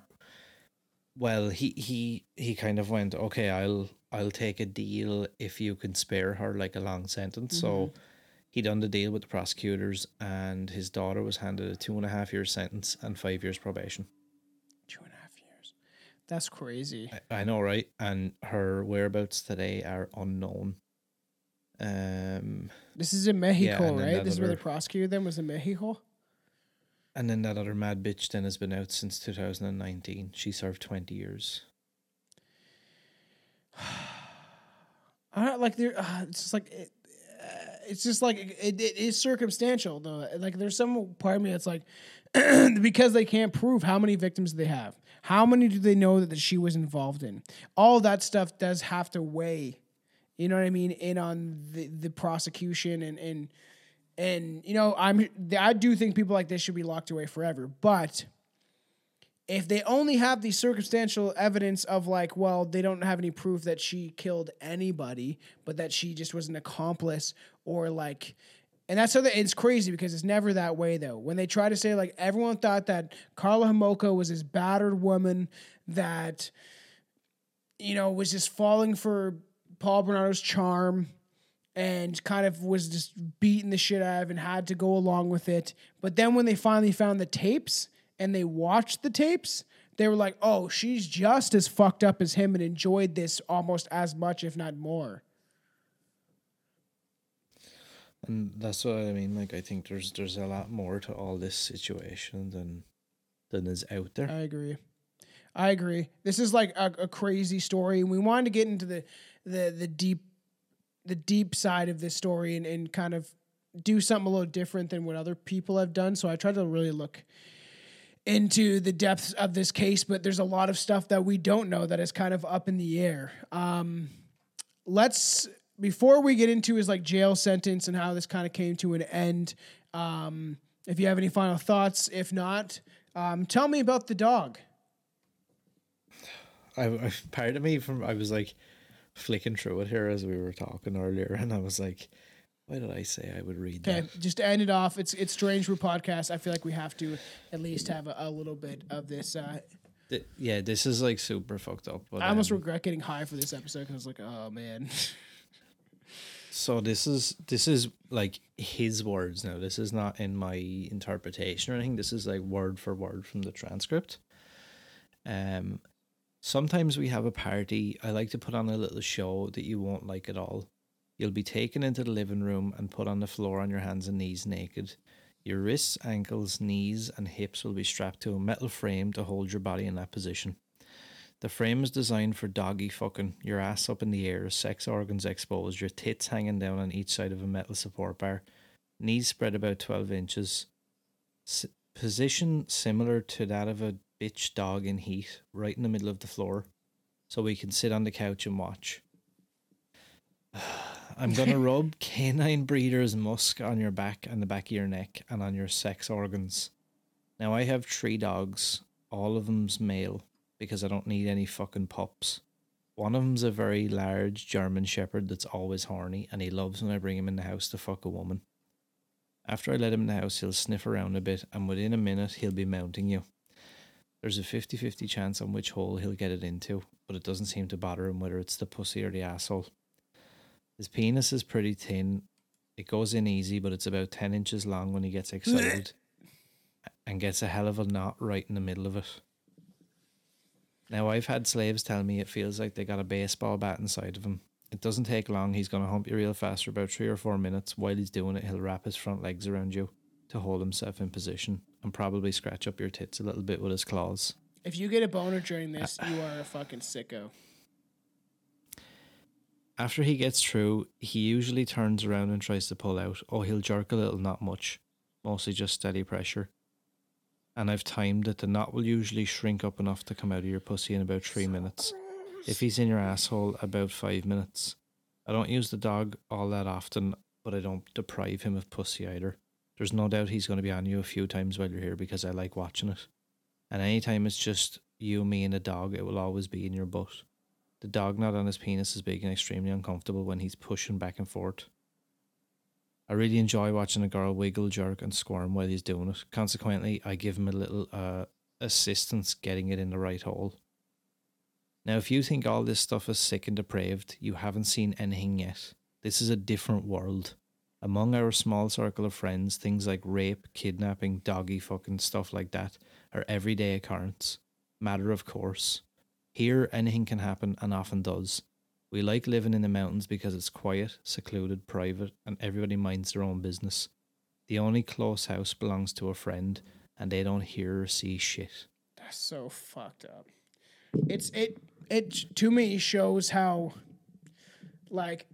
Well, he he he kind of went, okay, I'll I'll take a deal if you can spare her like a long sentence. Mm-hmm. So he done the deal with the prosecutors, and his daughter was handed a two and a half year sentence and five years probation. Two and a half years. That's crazy. I, I know, right? And her whereabouts today are unknown. Um, This is in Mexico, then right? This is where they other- prosecuted them. Was in Mexico. And then that other mad bitch then has been out since 2019. She served 20 years. I don't like there. Uh, it's just like it, uh, it's just like it, it is circumstantial though. Like there's some part of me that's like because they can't prove how many victims they have, how many do they know that, that she was involved in. All that stuff does have to weigh. You know what I mean? In on the the prosecution and and and you know I'm I do think people like this should be locked away forever, but if they only have the circumstantial evidence of like, well, they don't have any proof that she killed anybody, but that she just was an accomplice or like, and that's so that it's crazy because it's never that way though. When they try to say like everyone thought that Karla Homolka was this battered woman that, you know, was just falling for Paul Bernardo's charm and kind of was just beating the shit out of and had to go along with it. But then when they finally found the tapes and they watched the tapes, they were like, oh, she's just as fucked up as him and enjoyed this almost as much, if not more. And that's what I mean. Like I think there's there's a lot more to all this situation than than is out there. I agree. I agree. This is like a, a crazy story, and we wanted to get into the the the deep the deep side of this story and, and kind of do something a little different than what other people have done. So I tried to really look into the depths of this case, but there's a lot of stuff that we don't know that is kind of up in the air. Um, let's before we get into his like jail sentence and how this kind of came to an end. Um, if you have any final thoughts, if not, um, tell me about the dog. I, I part of me from I was like flicking through it here as we were talking earlier, and I was like, why did I say I would read Okay, that? just to end it off, it's it's Strange Brew podcast. I feel like we have to at least have a, a little bit of this. Uh, Th- yeah, this is like super fucked up. But I almost um, regret getting high for this episode because I was like, oh man. So this is this is like his words now. This is not in my interpretation or anything. This is like word for word from the transcript. Um sometimes we have a party. I like to put on a little show that you won't like at all. You'll be taken into the living room and put on the floor on your hands and knees naked. Your wrists, ankles, knees, and hips will be strapped to a metal frame to hold your body in that position. The frame is designed for doggy fucking, your ass up in the air, sex organs exposed, your tits hanging down on each side of a metal support bar, knees spread about 12 inches. S- position similar to that of a bitch dog in heat, right in the middle of the floor, so we can sit on the couch and watch. I'm gonna rub canine breeder's musk on your back and the back of your neck and on your sex organs. Now I have three dogs, all of them's male because I don't need any fucking pups. One of them's a very large German Shepherd that's always horny, and he loves when I bring him in the house to fuck a woman. After I let him in the house, he'll sniff around a bit, and within a minute, he'll be mounting you. There's a 50 50 chance on which hole he'll get it into, but it doesn't seem to bother him whether it's the pussy or the asshole. His penis is pretty thin. It goes in easy, but it's about 10 inches long when he gets excited and gets a hell of a knot right in the middle of it. Now, I've had slaves tell me it feels like they got a baseball bat inside of him. It doesn't take long. He's going to hump you real fast for about three or four minutes. While he's doing it, he'll wrap his front legs around you to hold himself in position and probably scratch up your tits a little bit with his claws. if you get a boner during this, you are a fucking sicko. After he gets through, he usually turns around and tries to pull out. Oh, he'll jerk a little, not much. Mostly just steady pressure. And I've timed it. The knot will usually shrink up enough to come out of your pussy in about three minutes. If he's in your asshole, about five minutes. I don't use the dog all that often, but I don't deprive him of pussy either. There's no doubt he's going to be on you a few times while you're here because I like watching it. And anytime it's just you, me, and a dog, it will always be in your butt. The dog knot on his penis is big and extremely uncomfortable when he's pushing back and forth. I really enjoy watching a girl wiggle, jerk, and squirm while he's doing it. Consequently, I give him a little uh, assistance getting it in the right hole. Now, if you think all this stuff is sick and depraved, you haven't seen anything yet. This is a different world. Among our small circle of friends, things like rape, kidnapping, doggy fucking stuff like that are everyday occurrence. Matter of course. Here, anything can happen and often does. We like living in the mountains because it's quiet, secluded, private, and everybody minds their own business. The only close house belongs to a friend, and they don't hear or see shit. That's so fucked up. It's it it to me shows how like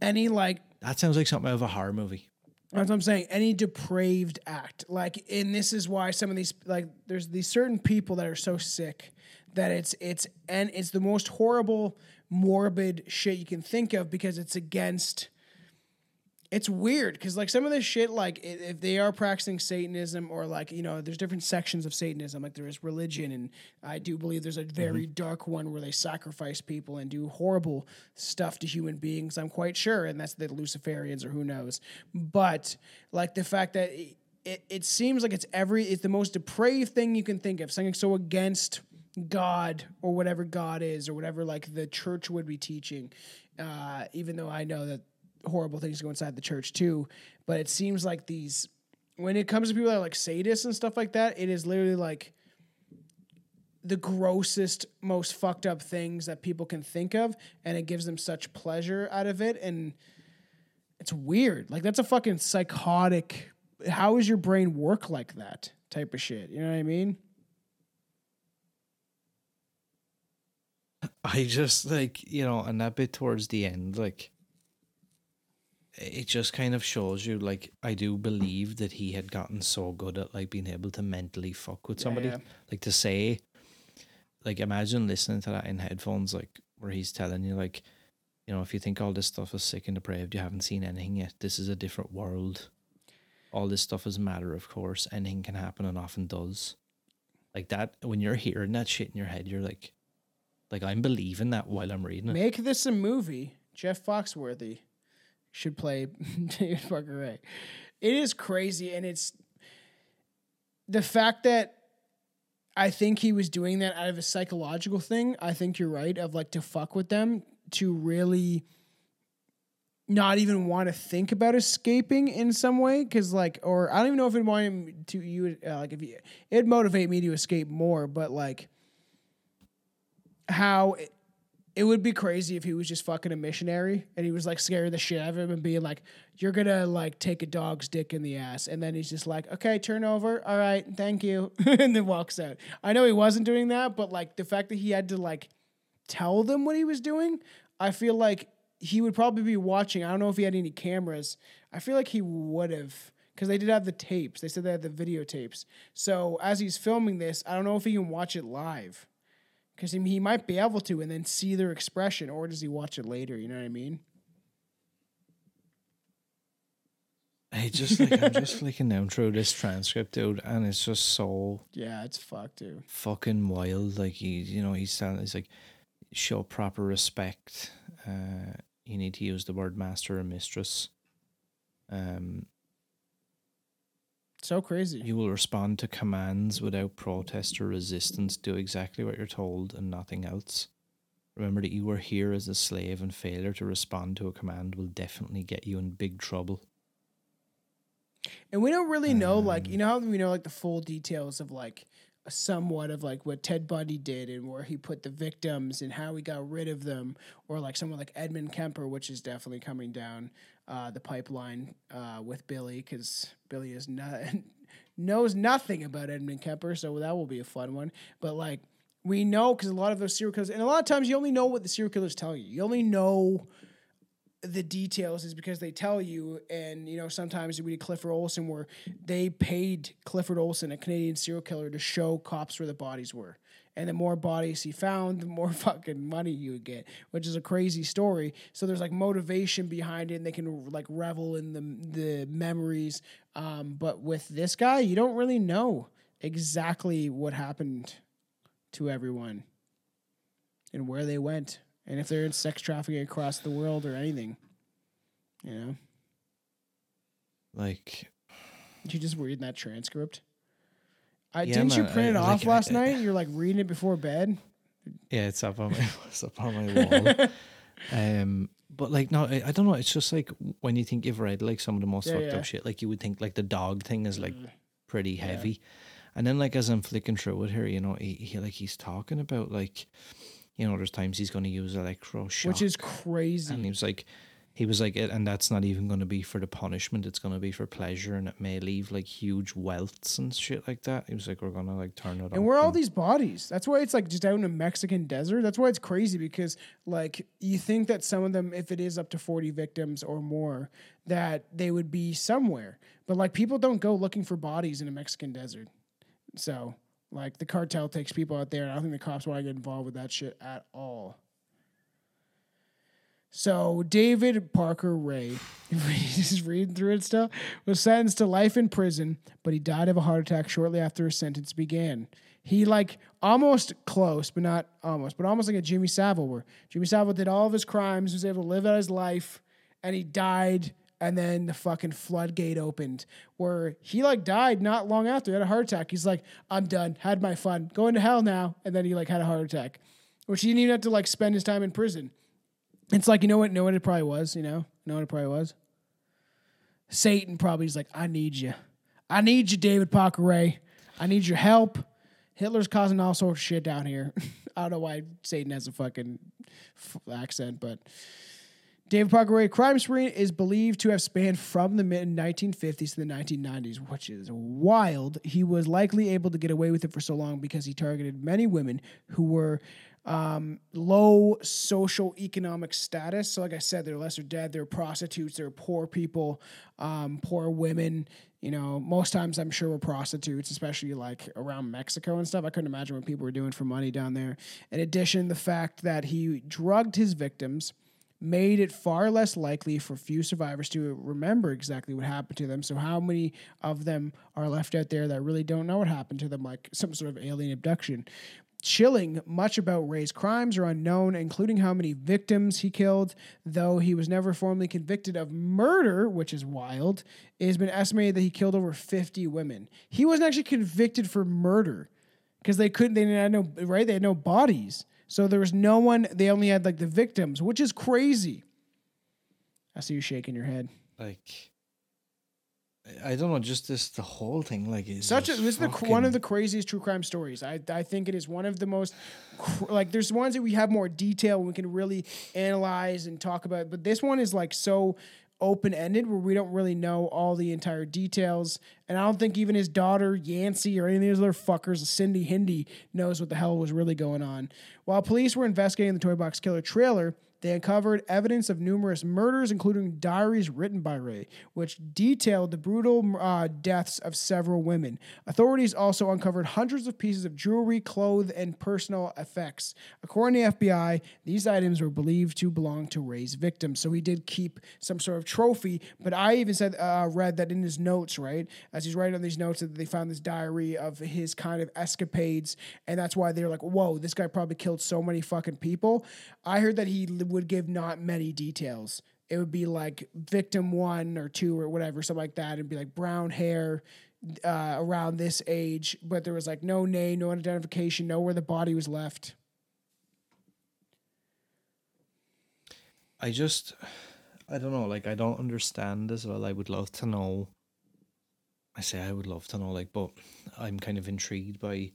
any like That sounds like something out of a horror movie. That's what I'm saying. Any depraved act, like, and this is why some of these, like, there's these certain people that are so sick that it's it's and it's the most horrible, morbid shit you can think of because it's against. It's weird because like some of this shit, like if they are practicing Satanism or like you know, there's different sections of Satanism. Like there is religion, and I do believe there's a very dark one where they sacrifice people and do horrible stuff to human beings. I'm quite sure, and that's the Luciferians or who knows. But like the fact that it, it, it seems like it's every it's the most depraved thing you can think of. Something so against God or whatever God is or whatever like the church would be teaching. Uh, even though I know that horrible things go inside the church too, but it seems like these when it comes to people that are like sadists and stuff like that, it is literally like the grossest, most fucked up things that people can think of, and it gives them such pleasure out of it. And it's weird. Like that's a fucking psychotic. How does your brain work like that type of shit? You know what I mean? I just like you know, and that bit towards the end, like it just kind of shows you like I do believe that he had gotten so good at like being able to mentally fuck with somebody. yeah. Like to say like imagine listening to that in headphones, like where he's telling you like, you know, if you think all this stuff is sick and depraved, you haven't seen anything yet. This is a different world. All this stuff is matter of course. Anything can happen and often does. Like that when you're hearing that shit in your head, you're like like I'm believing that while I'm reading it. Make this a movie. Jeff Foxworthy should play David Parker Ray. It is crazy, and it's the fact that I think he was doing that out of a psychological thing. I think you're right of like to fuck with them to really not even want to think about escaping in some way because like or I don't even know if it want him to you uh, like if you, it'd motivate me to escape more, but like how it, it would be crazy if he was just fucking a missionary and he was like scaring the shit out of him and being like, "You're gonna like take a dog's dick in the ass," and then he's just like, "Okay, turn over. All right, thank you," and then walks out. I know he wasn't doing that, but like the fact that he had to like tell them what he was doing, I feel like he would probably be watching. I don't know if he had any cameras. I feel like he would have. Because they did have the tapes. They said they had the videotapes. So as he's filming this, I don't know if he can watch it live because he, he might be able to and then see their expression or does he watch it later you know what i mean I just like I'm just flicking down through this transcript, dude, and it's just so yeah it's fucked dude fucking wild. Like he, you know, he's telling, he's like, show proper respect. Uh, you need to use the word master or mistress. Um, so crazy you will respond to commands without protest or resistance. Do exactly what you're told and nothing else. Remember that you were here as a slave, and failure to respond to a command will definitely get you in big trouble. and we don't really know like you um, know how we know like the full details of like somewhat of like what ted bundy did and where he put the victims and how he got rid of them or like someone like edmund kemper which is definitely coming down uh, the pipeline uh, with billy because billy is not knows nothing about edmund kemper so that will be a fun one. But like we know because a lot of those serial killers and a lot of times you only know what the serial killers tell you. You only know the details is because they tell you, and you know sometimes we did Clifford Olson where they paid Clifford Olson, a Canadian serial killer, to show cops where the bodies were, and the more bodies he found, the more fucking money you would get, which is a crazy story. So there's like motivation behind it, and they can like revel in the the memories. Um, but with this guy, you don't really know exactly what happened to everyone and where they went and if they're in sex trafficking across the world or anything. You know, Like, you just reading that transcript. I Yeah, didn't you print it off last I- night? You're like reading it before bed. yeah, it's up on my, it's up on my wall. um, but like, no, I, I don't know. It's just like when you think you've read like some of the most Yeah, fucked yeah. Mm. up shit, like you would think like the dog thing is like pretty heavy, and then like as I'm flicking through it here, you know, he, he like he's talking about like, you know, there's times he's going to use electroshock, Which is crazy. and he was like he was like and that's not even going to be for the punishment it's going to be for pleasure and it may leave like huge welts and shit like that he was like we're going to like turn it on. And where are all open." these bodies? That's why it's like just out in a Mexican desert. That's why it's crazy because like you think that some of them, if it is up to 40 victims or more, that they would be somewhere. But like people don't go looking for bodies in a Mexican desert. So like the cartel takes people out there and I don't think the cops want to get involved with that shit at all. So David Parker Ray, just reading through it stuff, was sentenced to life in prison, but he died of a heart attack shortly after his sentence began. He like almost close, but not almost, but almost like a Jimmy Savile, where Jimmy Savile did all of his crimes, was able to live out his life, and he died, and then the fucking floodgate opened, where he like died not long after. He had a heart attack. He's like, I'm done, had my fun, going to hell now, and then he like had a heart attack, which he didn't even have to like spend his time in prison. It's like you know what? Know what it probably was. You know, know what it probably was. Satan probably is like, I need you. I need you, David Parker Ray. I need your help. Hitler's causing all sorts of shit down here. I don't know why Satan has a fucking f- accent, but David Parker Ray crime spree is believed to have spanned from the mid 1950s to the 1990s, which is wild. He was likely able to get away with it for so long because he targeted many women who were um, low social economic status. So, like I said, they're lesser dead, they're prostitutes, they're poor people, um, poor women. You know, most times I'm sure were prostitutes, especially like around Mexico and stuff. I couldn't imagine what people were doing for money down there. In addition, the fact that he drugged his victims made it far less likely for few survivors to remember exactly what happened to them. So, how many of them are left out there that really don't know what happened to them, like some sort of alien abduction? Chilling, much about Ray's crimes are unknown, including how many victims he killed, though he was never formally convicted of murder, which is wild. It has been estimated that he killed over 50 women. He wasn't actually convicted for murder because they couldn't, they had no, right? They had no bodies. So there was no one, they only had like the victims, which is crazy. I see you shaking your head. Like, I- don't know, just this the whole thing. Like, is Such a, this is the, one of the craziest true crime stories. I, I think it is one of the most cr- like there's ones that we have more detail we can really analyze and talk about, but this one is like so open ended where we don't really know all the entire details. And I don't think even his daughter Yancy or any of these other fuckers, Cindy Hendy, knows what the hell was really going on. While police were investigating the Toy Box Killer trailer, they uncovered evidence of numerous murders, including diaries written by Ray, which detailed the brutal uh, deaths of several women. Authorities also uncovered hundreds of pieces of jewelry, clothes, and personal effects. According to the FBI, these items were believed to belong to Ray's victims. So he did keep some sort of trophy. But I even said, uh, read that in his notes, right, as he's writing on these notes, that they found this diary of his kind of escapades, and that's why they're like, "Whoa, this guy probably killed so many fucking people." I heard that he would give not many details. It would be like victim one or two or whatever, something like that, and be like brown hair, uh, around this age, but there was like no name, no identification, no where the body was left. I just, I don't know. Like, I don't understand as well. I would love to know. I say I would love to know, like, but I'm kind of intrigued by,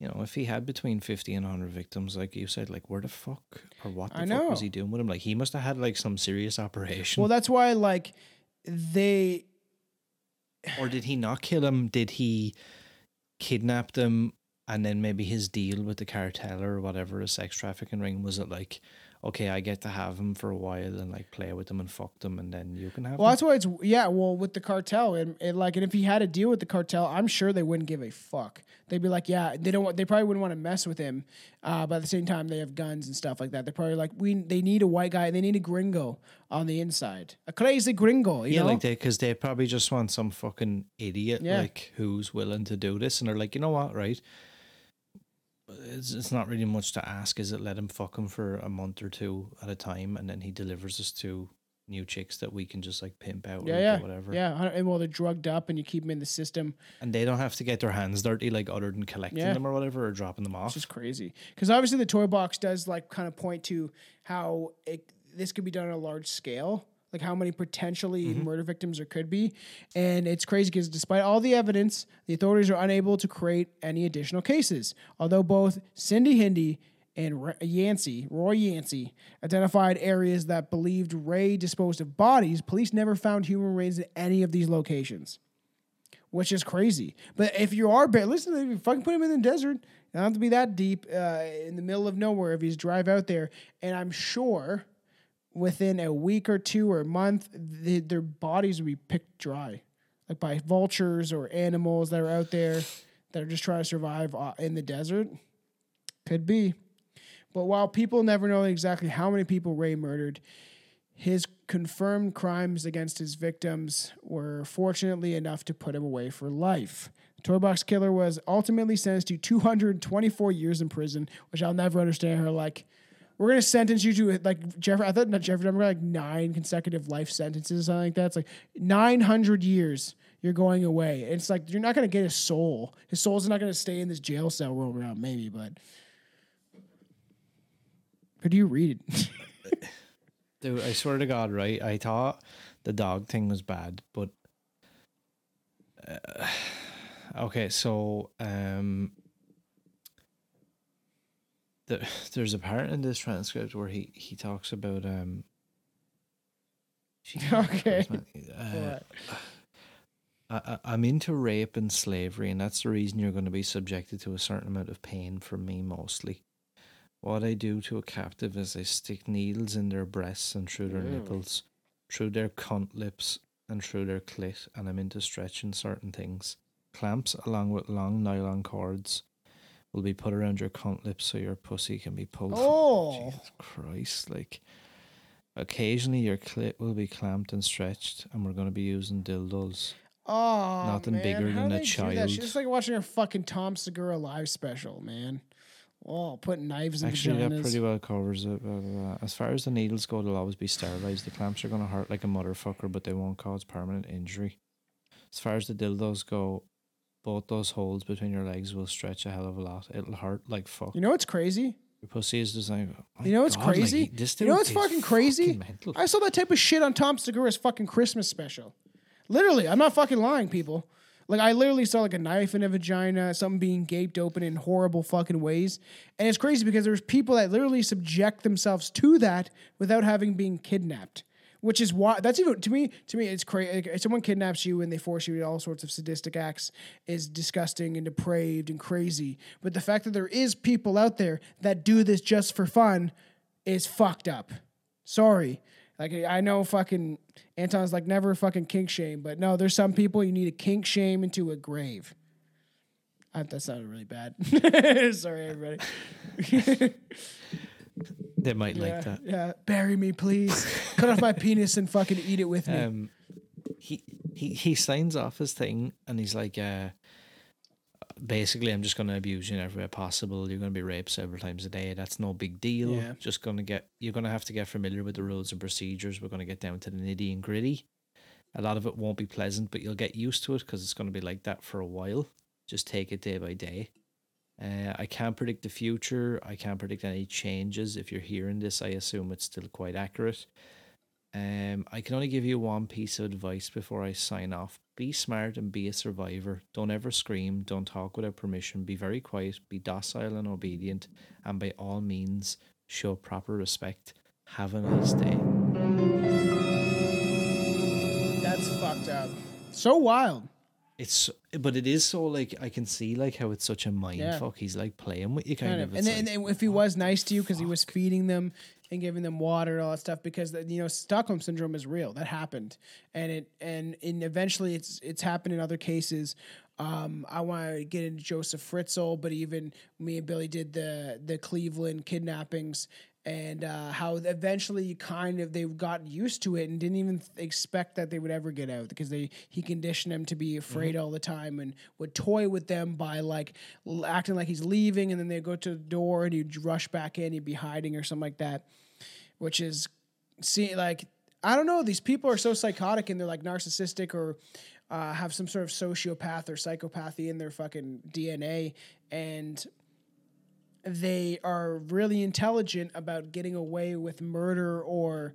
you know, if he had between 50 and 100 victims, like you said, like, where the fuck or what the I fuck was he doing with him? Like, he must have had, like, some serious operation. Well, that's why like they or did he not kill him? Did he kidnap them? And then maybe his deal with the cartel or whatever, a sex trafficking ring, was it like, okay, I get to have him for a while and like play with them and fuck them, and then you can have Well, them? that's why it's yeah. Well, with the cartel, and, and like, and if he had a deal with the cartel, I'm sure they wouldn't give a fuck. They'd be like, yeah, they don't. want They probably wouldn't want to mess with him. Uh, but at the same time, they have guns and stuff like that. They're probably like, we they need a white guy. They need a gringo on the inside, a crazy gringo. You yeah, know, like they, because they probably just want some fucking idiot Yeah. like who's willing to do this, and they're like, you know what, right? It's, it's not really much to ask, is it? Let him fuck him for a month or two at a time, and then he delivers us to new chicks that we can just like pimp out yeah, or yeah, whatever. yeah. And well, they're drugged up, and you keep them in the system. And they don't have to get their hands dirty, like other than collecting Yeah. them or whatever, or dropping them off. It's just crazy because obviously the toy box does like kind of point to how it, this could be done on a large scale, like how many potentially murder victims there could be, and it's crazy because despite all the evidence, the authorities are unable to create any additional cases. Although both Cindy Hendy and Yancy, Roy Yancy, identified areas that believed Ray disposed of bodies, police never found human remains in any of these locations which is crazy. But if you are listen, if you fucking put him in the desert, you don't have to be that deep uh, in the middle of nowhere if he's drive out there. And I'm sure within a week or two or a month, the, their bodies would be picked dry, like by vultures or animals that are out there that are just trying to survive uh, in the desert. Could be. But while people never know exactly how many people Ray murdered, his confirmed crimes against his victims were fortunately enough to put him away for life. The Toy Box Killer was ultimately sentenced to 224 years in prison, which I'll never understand. Her like, we're gonna sentence you to like Jeffrey. I thought not Jeffrey. I'm like nine consecutive life sentences, or something like that. It's like 900 years you're going away. It's like you're not gonna get his soul. His soul's not gonna stay in this jail cell roaming around, maybe, but. Could you read it? Dude, I swear to God, right? I thought the dog thing was bad, but uh, okay. So, um, the, there's a part in this transcript where he he talks about um Okay. Uh, I, I- I'm into rape and slavery, and that's the reason you're going to be subjected to a certain amount of pain from me mostly. What I do to a captive is I stick needles in their breasts and through their nipples, through their cunt lips and through their clit, and I'm into stretching certain things. Clamps along with long nylon cords will be put around your cunt lips so your pussy can be pulled. Oh. Jesus Christ! Like, occasionally your clit will be clamped and stretched, and we're going to be using dildos. Oh, Nothing man, bigger how than a child. It's like watching a fucking Tom Segura live special, man. Oh, putting knives in Actually, that pretty well covers it. As far as the needles go, they'll always be sterilized. The clamps are going to hurt like a motherfucker, but they won't cause permanent injury. As far as the dildos go, both those holes between your legs will stretch a hell of a lot. It'll hurt like fuck. you know what's crazy? Your pussy is designed. Oh You know what's God, crazy? he- this you know what's fucking crazy? fucking. I saw that type of shit on Tom Segura's fucking Christmas special. Literally, I'm not fucking lying, people. Like I literally saw like a knife in a vagina, something being gaped open in horrible fucking ways, and it's crazy because there's people that literally subject themselves to that without having been kidnapped. Which is why that's even to me. To me, it's crazy. If someone kidnaps you and they force you to all sorts of sadistic acts is disgusting and depraved and crazy. But the fact that there is people out there that do this just for fun is fucked up. Sorry. Like I know fucking Anton's like never fucking kink shame, but no, there's some people you need to kink shame into a grave. I, that sounded really bad. Sorry, everybody. They might like that. yeah. Bury me, please. Cut off my penis and fucking eat it with me. Um, he he he signs off his thing, and he's like, uh, basically, I'm just going to abuse you in every way possible. You're going to be raped several times a day. That's no big deal. Yeah. Just going to get you're going to have to get familiar with the rules and procedures. We're going to get down to the nitty and gritty. A lot of it won't be pleasant, but you'll get used to it because it's going to be like that for a while. Just take it day by day. Uh, I can't predict the future. I can't predict any changes. If you're hearing this, I assume it's still quite accurate. Um, I can only give you one piece of advice before I sign off. Be smart and be a survivor. Don't ever scream. Don't talk without permission. Be very quiet. Be docile and obedient. And by all means, show proper respect. Have a nice day. That's fucked up. So wild. It's but it is so like I can see like how it's such a mind Yeah. fuck. He's like playing with you kind, Kind of. of. And then, like, and if he was nice to you because he was feeding them and giving them water and all that stuff, because you know Stockholm syndrome is real. That happened, and it and and eventually it's it's happened in other cases. Um, I want to get into Josef Fritzl, but even me and Billy did the the Cleveland kidnappings and uh, how eventually kind of they got used to it and didn't even th- expect that they would ever get out because they he conditioned them to be afraid all the time and would toy with them by like l- acting like he's leaving and then they go to the door and he'd rush back in he'd be hiding or something like that which is see like I don't know these people are so psychotic and they're like narcissistic or uh, have some sort of sociopath or psychopathy in their fucking DNA and they are really intelligent about getting away with murder or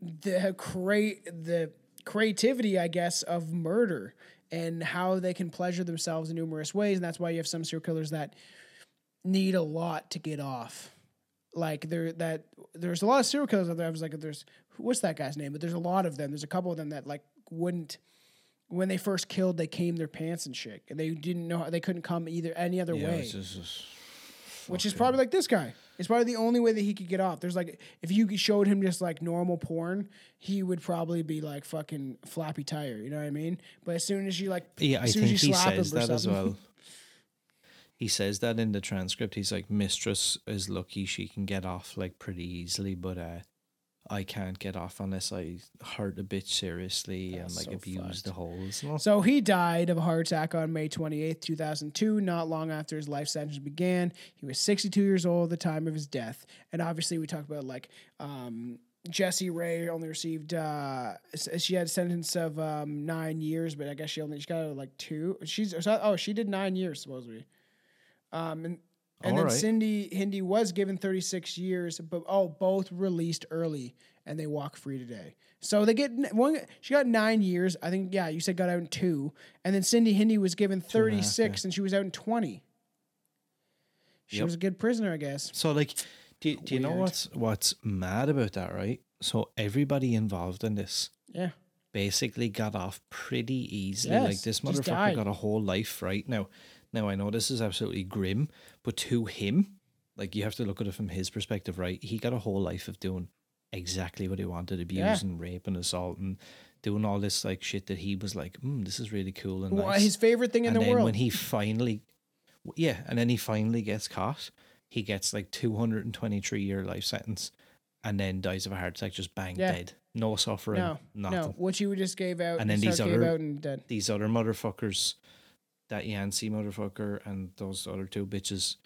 the create the creativity, I guess, of murder and how they can pleasure themselves in numerous ways. And that's why you have some serial killers that need a lot to get off. Like there that there's a lot of serial killers out there. I was like, there's what's that guy's name? But there's a lot of them. There's a couple of them that like wouldn't when they first killed, they came their pants and shit, and they didn't know how, they couldn't come either any other yeah, way just- which is probably like this guy. It's probably the only way that he could get off. There's like if you showed him just like normal porn, he would probably be like fucking flappy tire. You know what I mean? But as soon as you like, Yeah, I as soon think as you he slap says that as well. He says that in the transcript. He's like, Mistress is lucky she can get off like pretty easily, but uh, I can't get off unless I hurt a bitch seriously and like so abuse fucked. the holes. So he died of a heart attack on May 28th, 2002, not long after his life sentence began. He was 62 years old at the time of his death. And obviously, we talked about like um, Jessie Ray only received, uh, she had a sentence of um, nine years, but I guess she only, she got like two. She's, oh, she did nine years, supposedly. Um, and and then Alright. Cindy Hendy was given 36 years, but oh, both released early and they walk free today. So they get one. She got nine years. I think. Yeah, you said got out in two, and then Cindy Hendy was given and half, 36, and she was out in 20. She Yep. was a good prisoner, I guess. So like, Do do you know what's what's mad about that, right? So everybody involved in this Yeah. basically got off pretty easily. like this motherfucker got a whole life right now. Now I know this is absolutely grim, but to him, like you have to look at it from his perspective, right? He got a whole life of doing exactly what he wanted, abusing, and raping, and assaulting, doing all this like shit that he was like, mm, this is really cool and Well, nice. his favorite thing in the world. and the then world. when he finally, yeah, and then he finally gets caught, he gets like 223 year life sentence, and then dies of a heart attack, just bang Yeah. dead, no suffering, no, nothing. no, which you just gave out, And then these other- and. These other motherfuckers, that Yancy motherfucker and those other two bitches,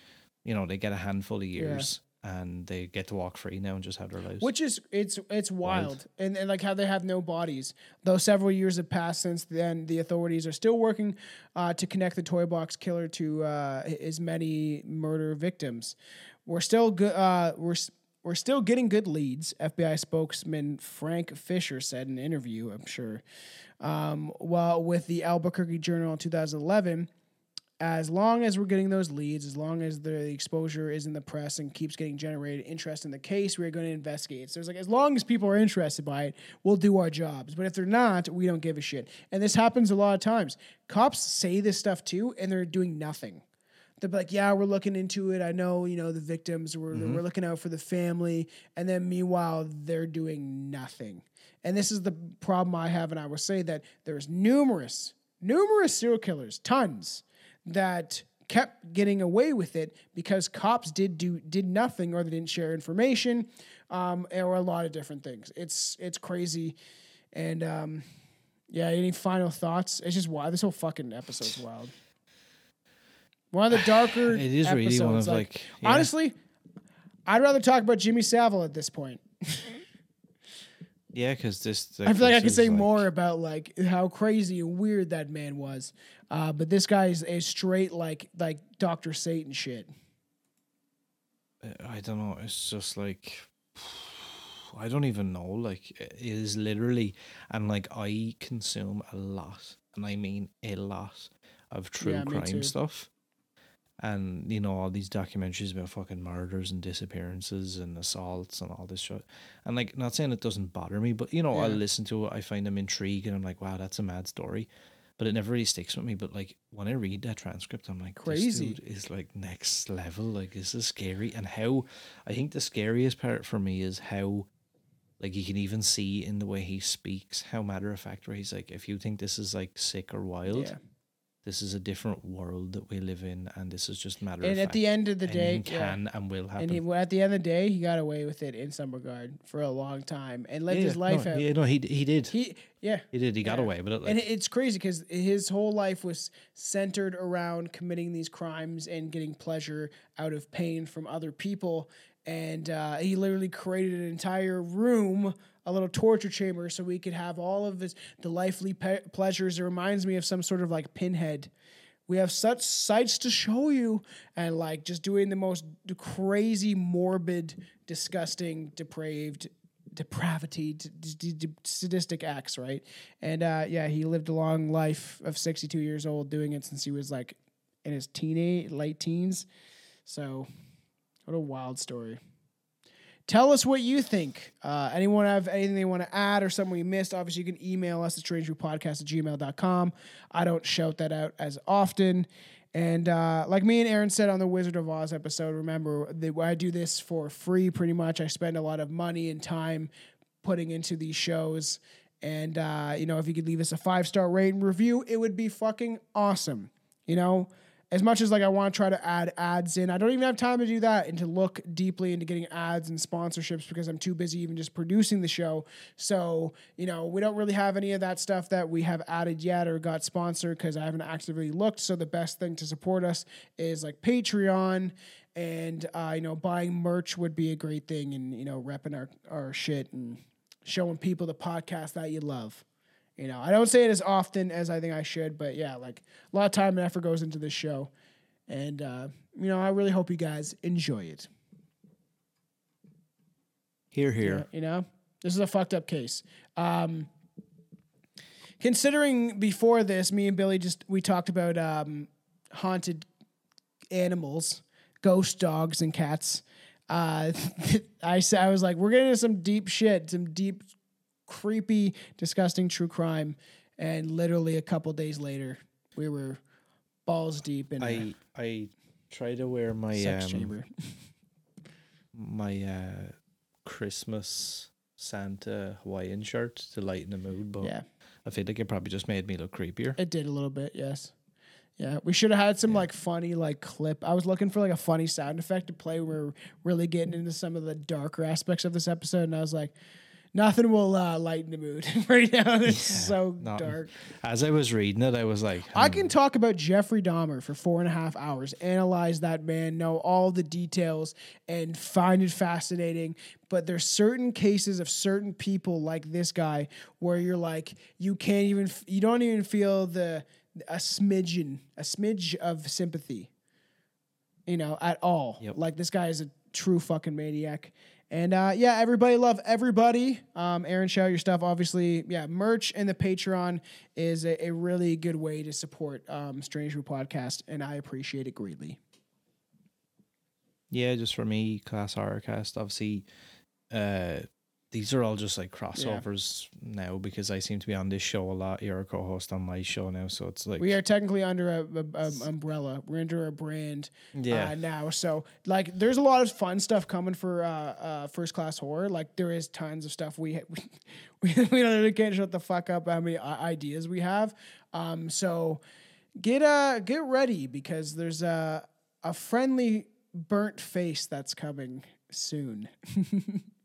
you know, they get a handful of years and they get to walk free now and just have their lives. Which is it's it's wild. Wild. And, and like how they have no bodies. Though several years have passed since then, the authorities are still working uh, to connect the toy box killer to uh, his many murder victims. We're still good. Uh, we're we're still getting good leads. FBI spokesman Frank Fisher said in an interview. I'm sure. Um, well, with the Albuquerque Journal in 2011 as long as we're getting those leads, as long as the exposure is in the press and keeps getting generated interest in the case, we're going to investigate. So it's like as long as people are interested by it, we'll do our jobs. But if they're not, we don't give a shit. And this happens a lot of times. Cops say this stuff too, and they're doing nothing. They'll be like, "Yeah, we're looking into it. I know, you know, the victims. We're we're looking out for the family." And then meanwhile, they're doing nothing. And this is the problem I have, and I will say that there's numerous, numerous serial killers, tons that kept getting away with it because cops did do did nothing or they didn't share information um, or a lot of different things. It's it's crazy, and um, yeah. Any final thoughts? It's just wild. This whole fucking episode's wild. One of the darker. It is really one episodes, of, like, yeah. honestly, I'd rather talk about Jimmy Savile at this point. yeah, because this. I feel like I could say like- more about like how crazy and weird that man was, uh, but this guy is, is straight like like Doctor Satan shit. I don't know. It's just like I don't even know. Like it is literally, and like I consume a lot, and I mean a lot of true Yeah, crime stuff, and you know all these documentaries about fucking murders and disappearances and assaults and all this shit. And like, not saying it doesn't bother me, but you know, I'll listen to it. I find them intriguing. I'm like, wow, that's a mad story. But it never really sticks with me. But like when I read that transcript, I'm like, Crazy. This dude is like next level. Like this is scary. And how I think the scariest part for me is how like you can even see in the way he speaks how matter of fact where he's like, if you think this is like sick or wild, Yeah. This is a different world that we live in, and this is just a matter And of at fact. the end of the day, Anything yeah. can and will happen. And he, at the end of the day, he got away with it in some regard for a long time and lived yeah, his life no, out. Yeah, no, he he did. He, yeah, He did. He got Yeah. away with it. Like, and it's crazy because his whole life was centered around committing these crimes and getting pleasure out of pain from other people. And uh, he literally created an entire room, a little torture chamber, so we could have all of his the pe- pleasures. It reminds me of some sort of like pinhead. We have such sights to show you, and like just doing the most crazy, morbid, disgusting, depraved depravity, d- d- d- sadistic acts, right? And uh, yeah, he lived a long life of 62 years old, doing it since he was like in his teenage, late teens. So, what a wild story. Tell us what you think. Uh, anyone have anything they want to add or something we missed? Obviously, you can email us at strangebrewpodcast at gmail.com. I don't shout that out as often. And uh, like me and Aaron said on the Wizard of Oz episode, remember that I do this for free pretty much. I spend a lot of money and time putting into these shows. And, uh, you know, if you could leave us a five star rate and review, it would be fucking awesome. You know, as much as like I want to try to add ads in, I don't even have time to do that and to look deeply into getting ads and sponsorships because I'm too busy even just producing the show. So, you know, we don't really have any of that stuff that we have added yet or got sponsored because I haven't actively looked. So the best thing to support us is like Patreon and uh, you know, buying merch would be a great thing and you know, repping our, our shit and showing people the podcast that you love. You know, I don't say it as often as I think I should, but yeah, like a lot of time and effort goes into this show. And, uh, you know, I really hope you guys enjoy it. here, here. You know, this is a fucked up case. Um, considering before this, me and Billy just, we talked about um, haunted animals, ghost dogs and cats. uh, I said I was like, we're getting into some deep shit, some deep, creepy, disgusting true crime, and literally a couple days later, we were balls deep in a I I try to wear my sex um, chamber. my uh, Christmas Santa Hawaiian shirt to lighten the mood, but Yeah, I feel like it probably just made me look creepier. it did a little bit. Yes. Yeah, we should have had some like funny like clip. I was looking for like a funny sound effect to play. when We're really getting into some of the darker aspects of this episode, and I was like, nothing will uh, lighten the mood right now. It's so nothing. dark. As I was reading it, I was like, I hmm, can talk about Jeffrey Dahmer for four and a half hours, analyze that man, know all the details, and find it fascinating. But there's certain cases of certain people like this guy where you're like, you can't even, you don't even feel the a smidgen, a smidge of sympathy, you know, at all. Yep. Like this guy is a true fucking maniac. And uh, yeah, everybody love everybody. Um, Aaron, shout out your stuff. Obviously, yeah, merch and the Patreon is a, a really good way to support um, Strange Brew Podcast, and I appreciate it greatly. yeah, just for me, class horror cast. Obviously, uh, these are all just like crossovers now because I seem to be on this show a lot. You're a co-host on my show now, so it's like We are technically under a, a, a umbrella. We're under a brand Yeah. uh, now. So like, there's a lot of fun stuff coming for uh, uh, first class horror. Like there is tons of stuff we we we, we literally can't shut the fuck up how many ideas we have. Um, so get uh get ready because there's a a friendly burnt face that's coming soon.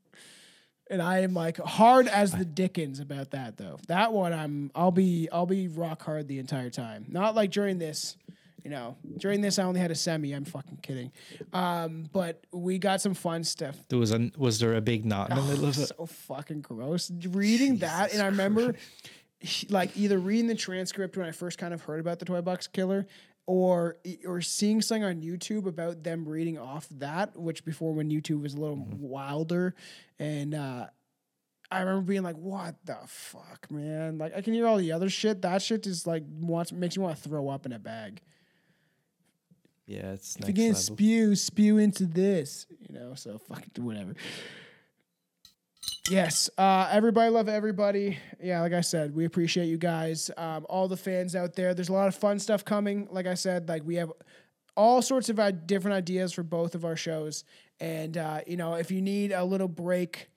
And I am like hard as the Dickens about that though. That one I'm I'll be I'll be rock hard the entire time. Not like during this, you know. During this I only had a semi. I'm fucking kidding. Um, but we got some fun stuff. there was a was there a big knot in the middle of it? So fucking gross. Reading that, and I remember like either reading the transcript when I first kind of heard about the Toy Box Killer, or or seeing something on YouTube about them reading off that, which before when YouTube was a little wilder, and uh, I remember being like, "What the fuck, man!" Like I can hear all the other shit. That shit just like wants makes me want to throw up in a bag. Yeah, it's If you can spew, spew into this, you know. So fucking whatever. Yes, uh, everybody love everybody. Yeah, like I said, we appreciate you guys, um, all the fans out there. There's a lot of fun stuff coming. Like I said, like we have all sorts of different ideas for both of our shows, and uh, you know, if you need a little break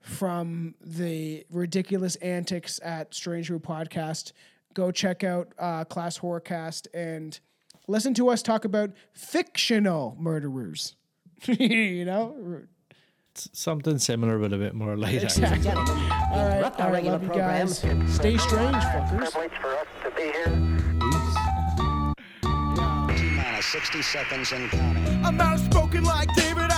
from the ridiculous antics at Strange Brew Podcast, go check out uh, Class Horrorcast and listen to us talk about fictional murderers. you know, something similar but a bit more light. exactly. All right, Interrupt our all right, regular love you program. guys. Stay strange, fuckers. privilege for us to be here. Minus 60 seconds and counting. I'm outspoken like David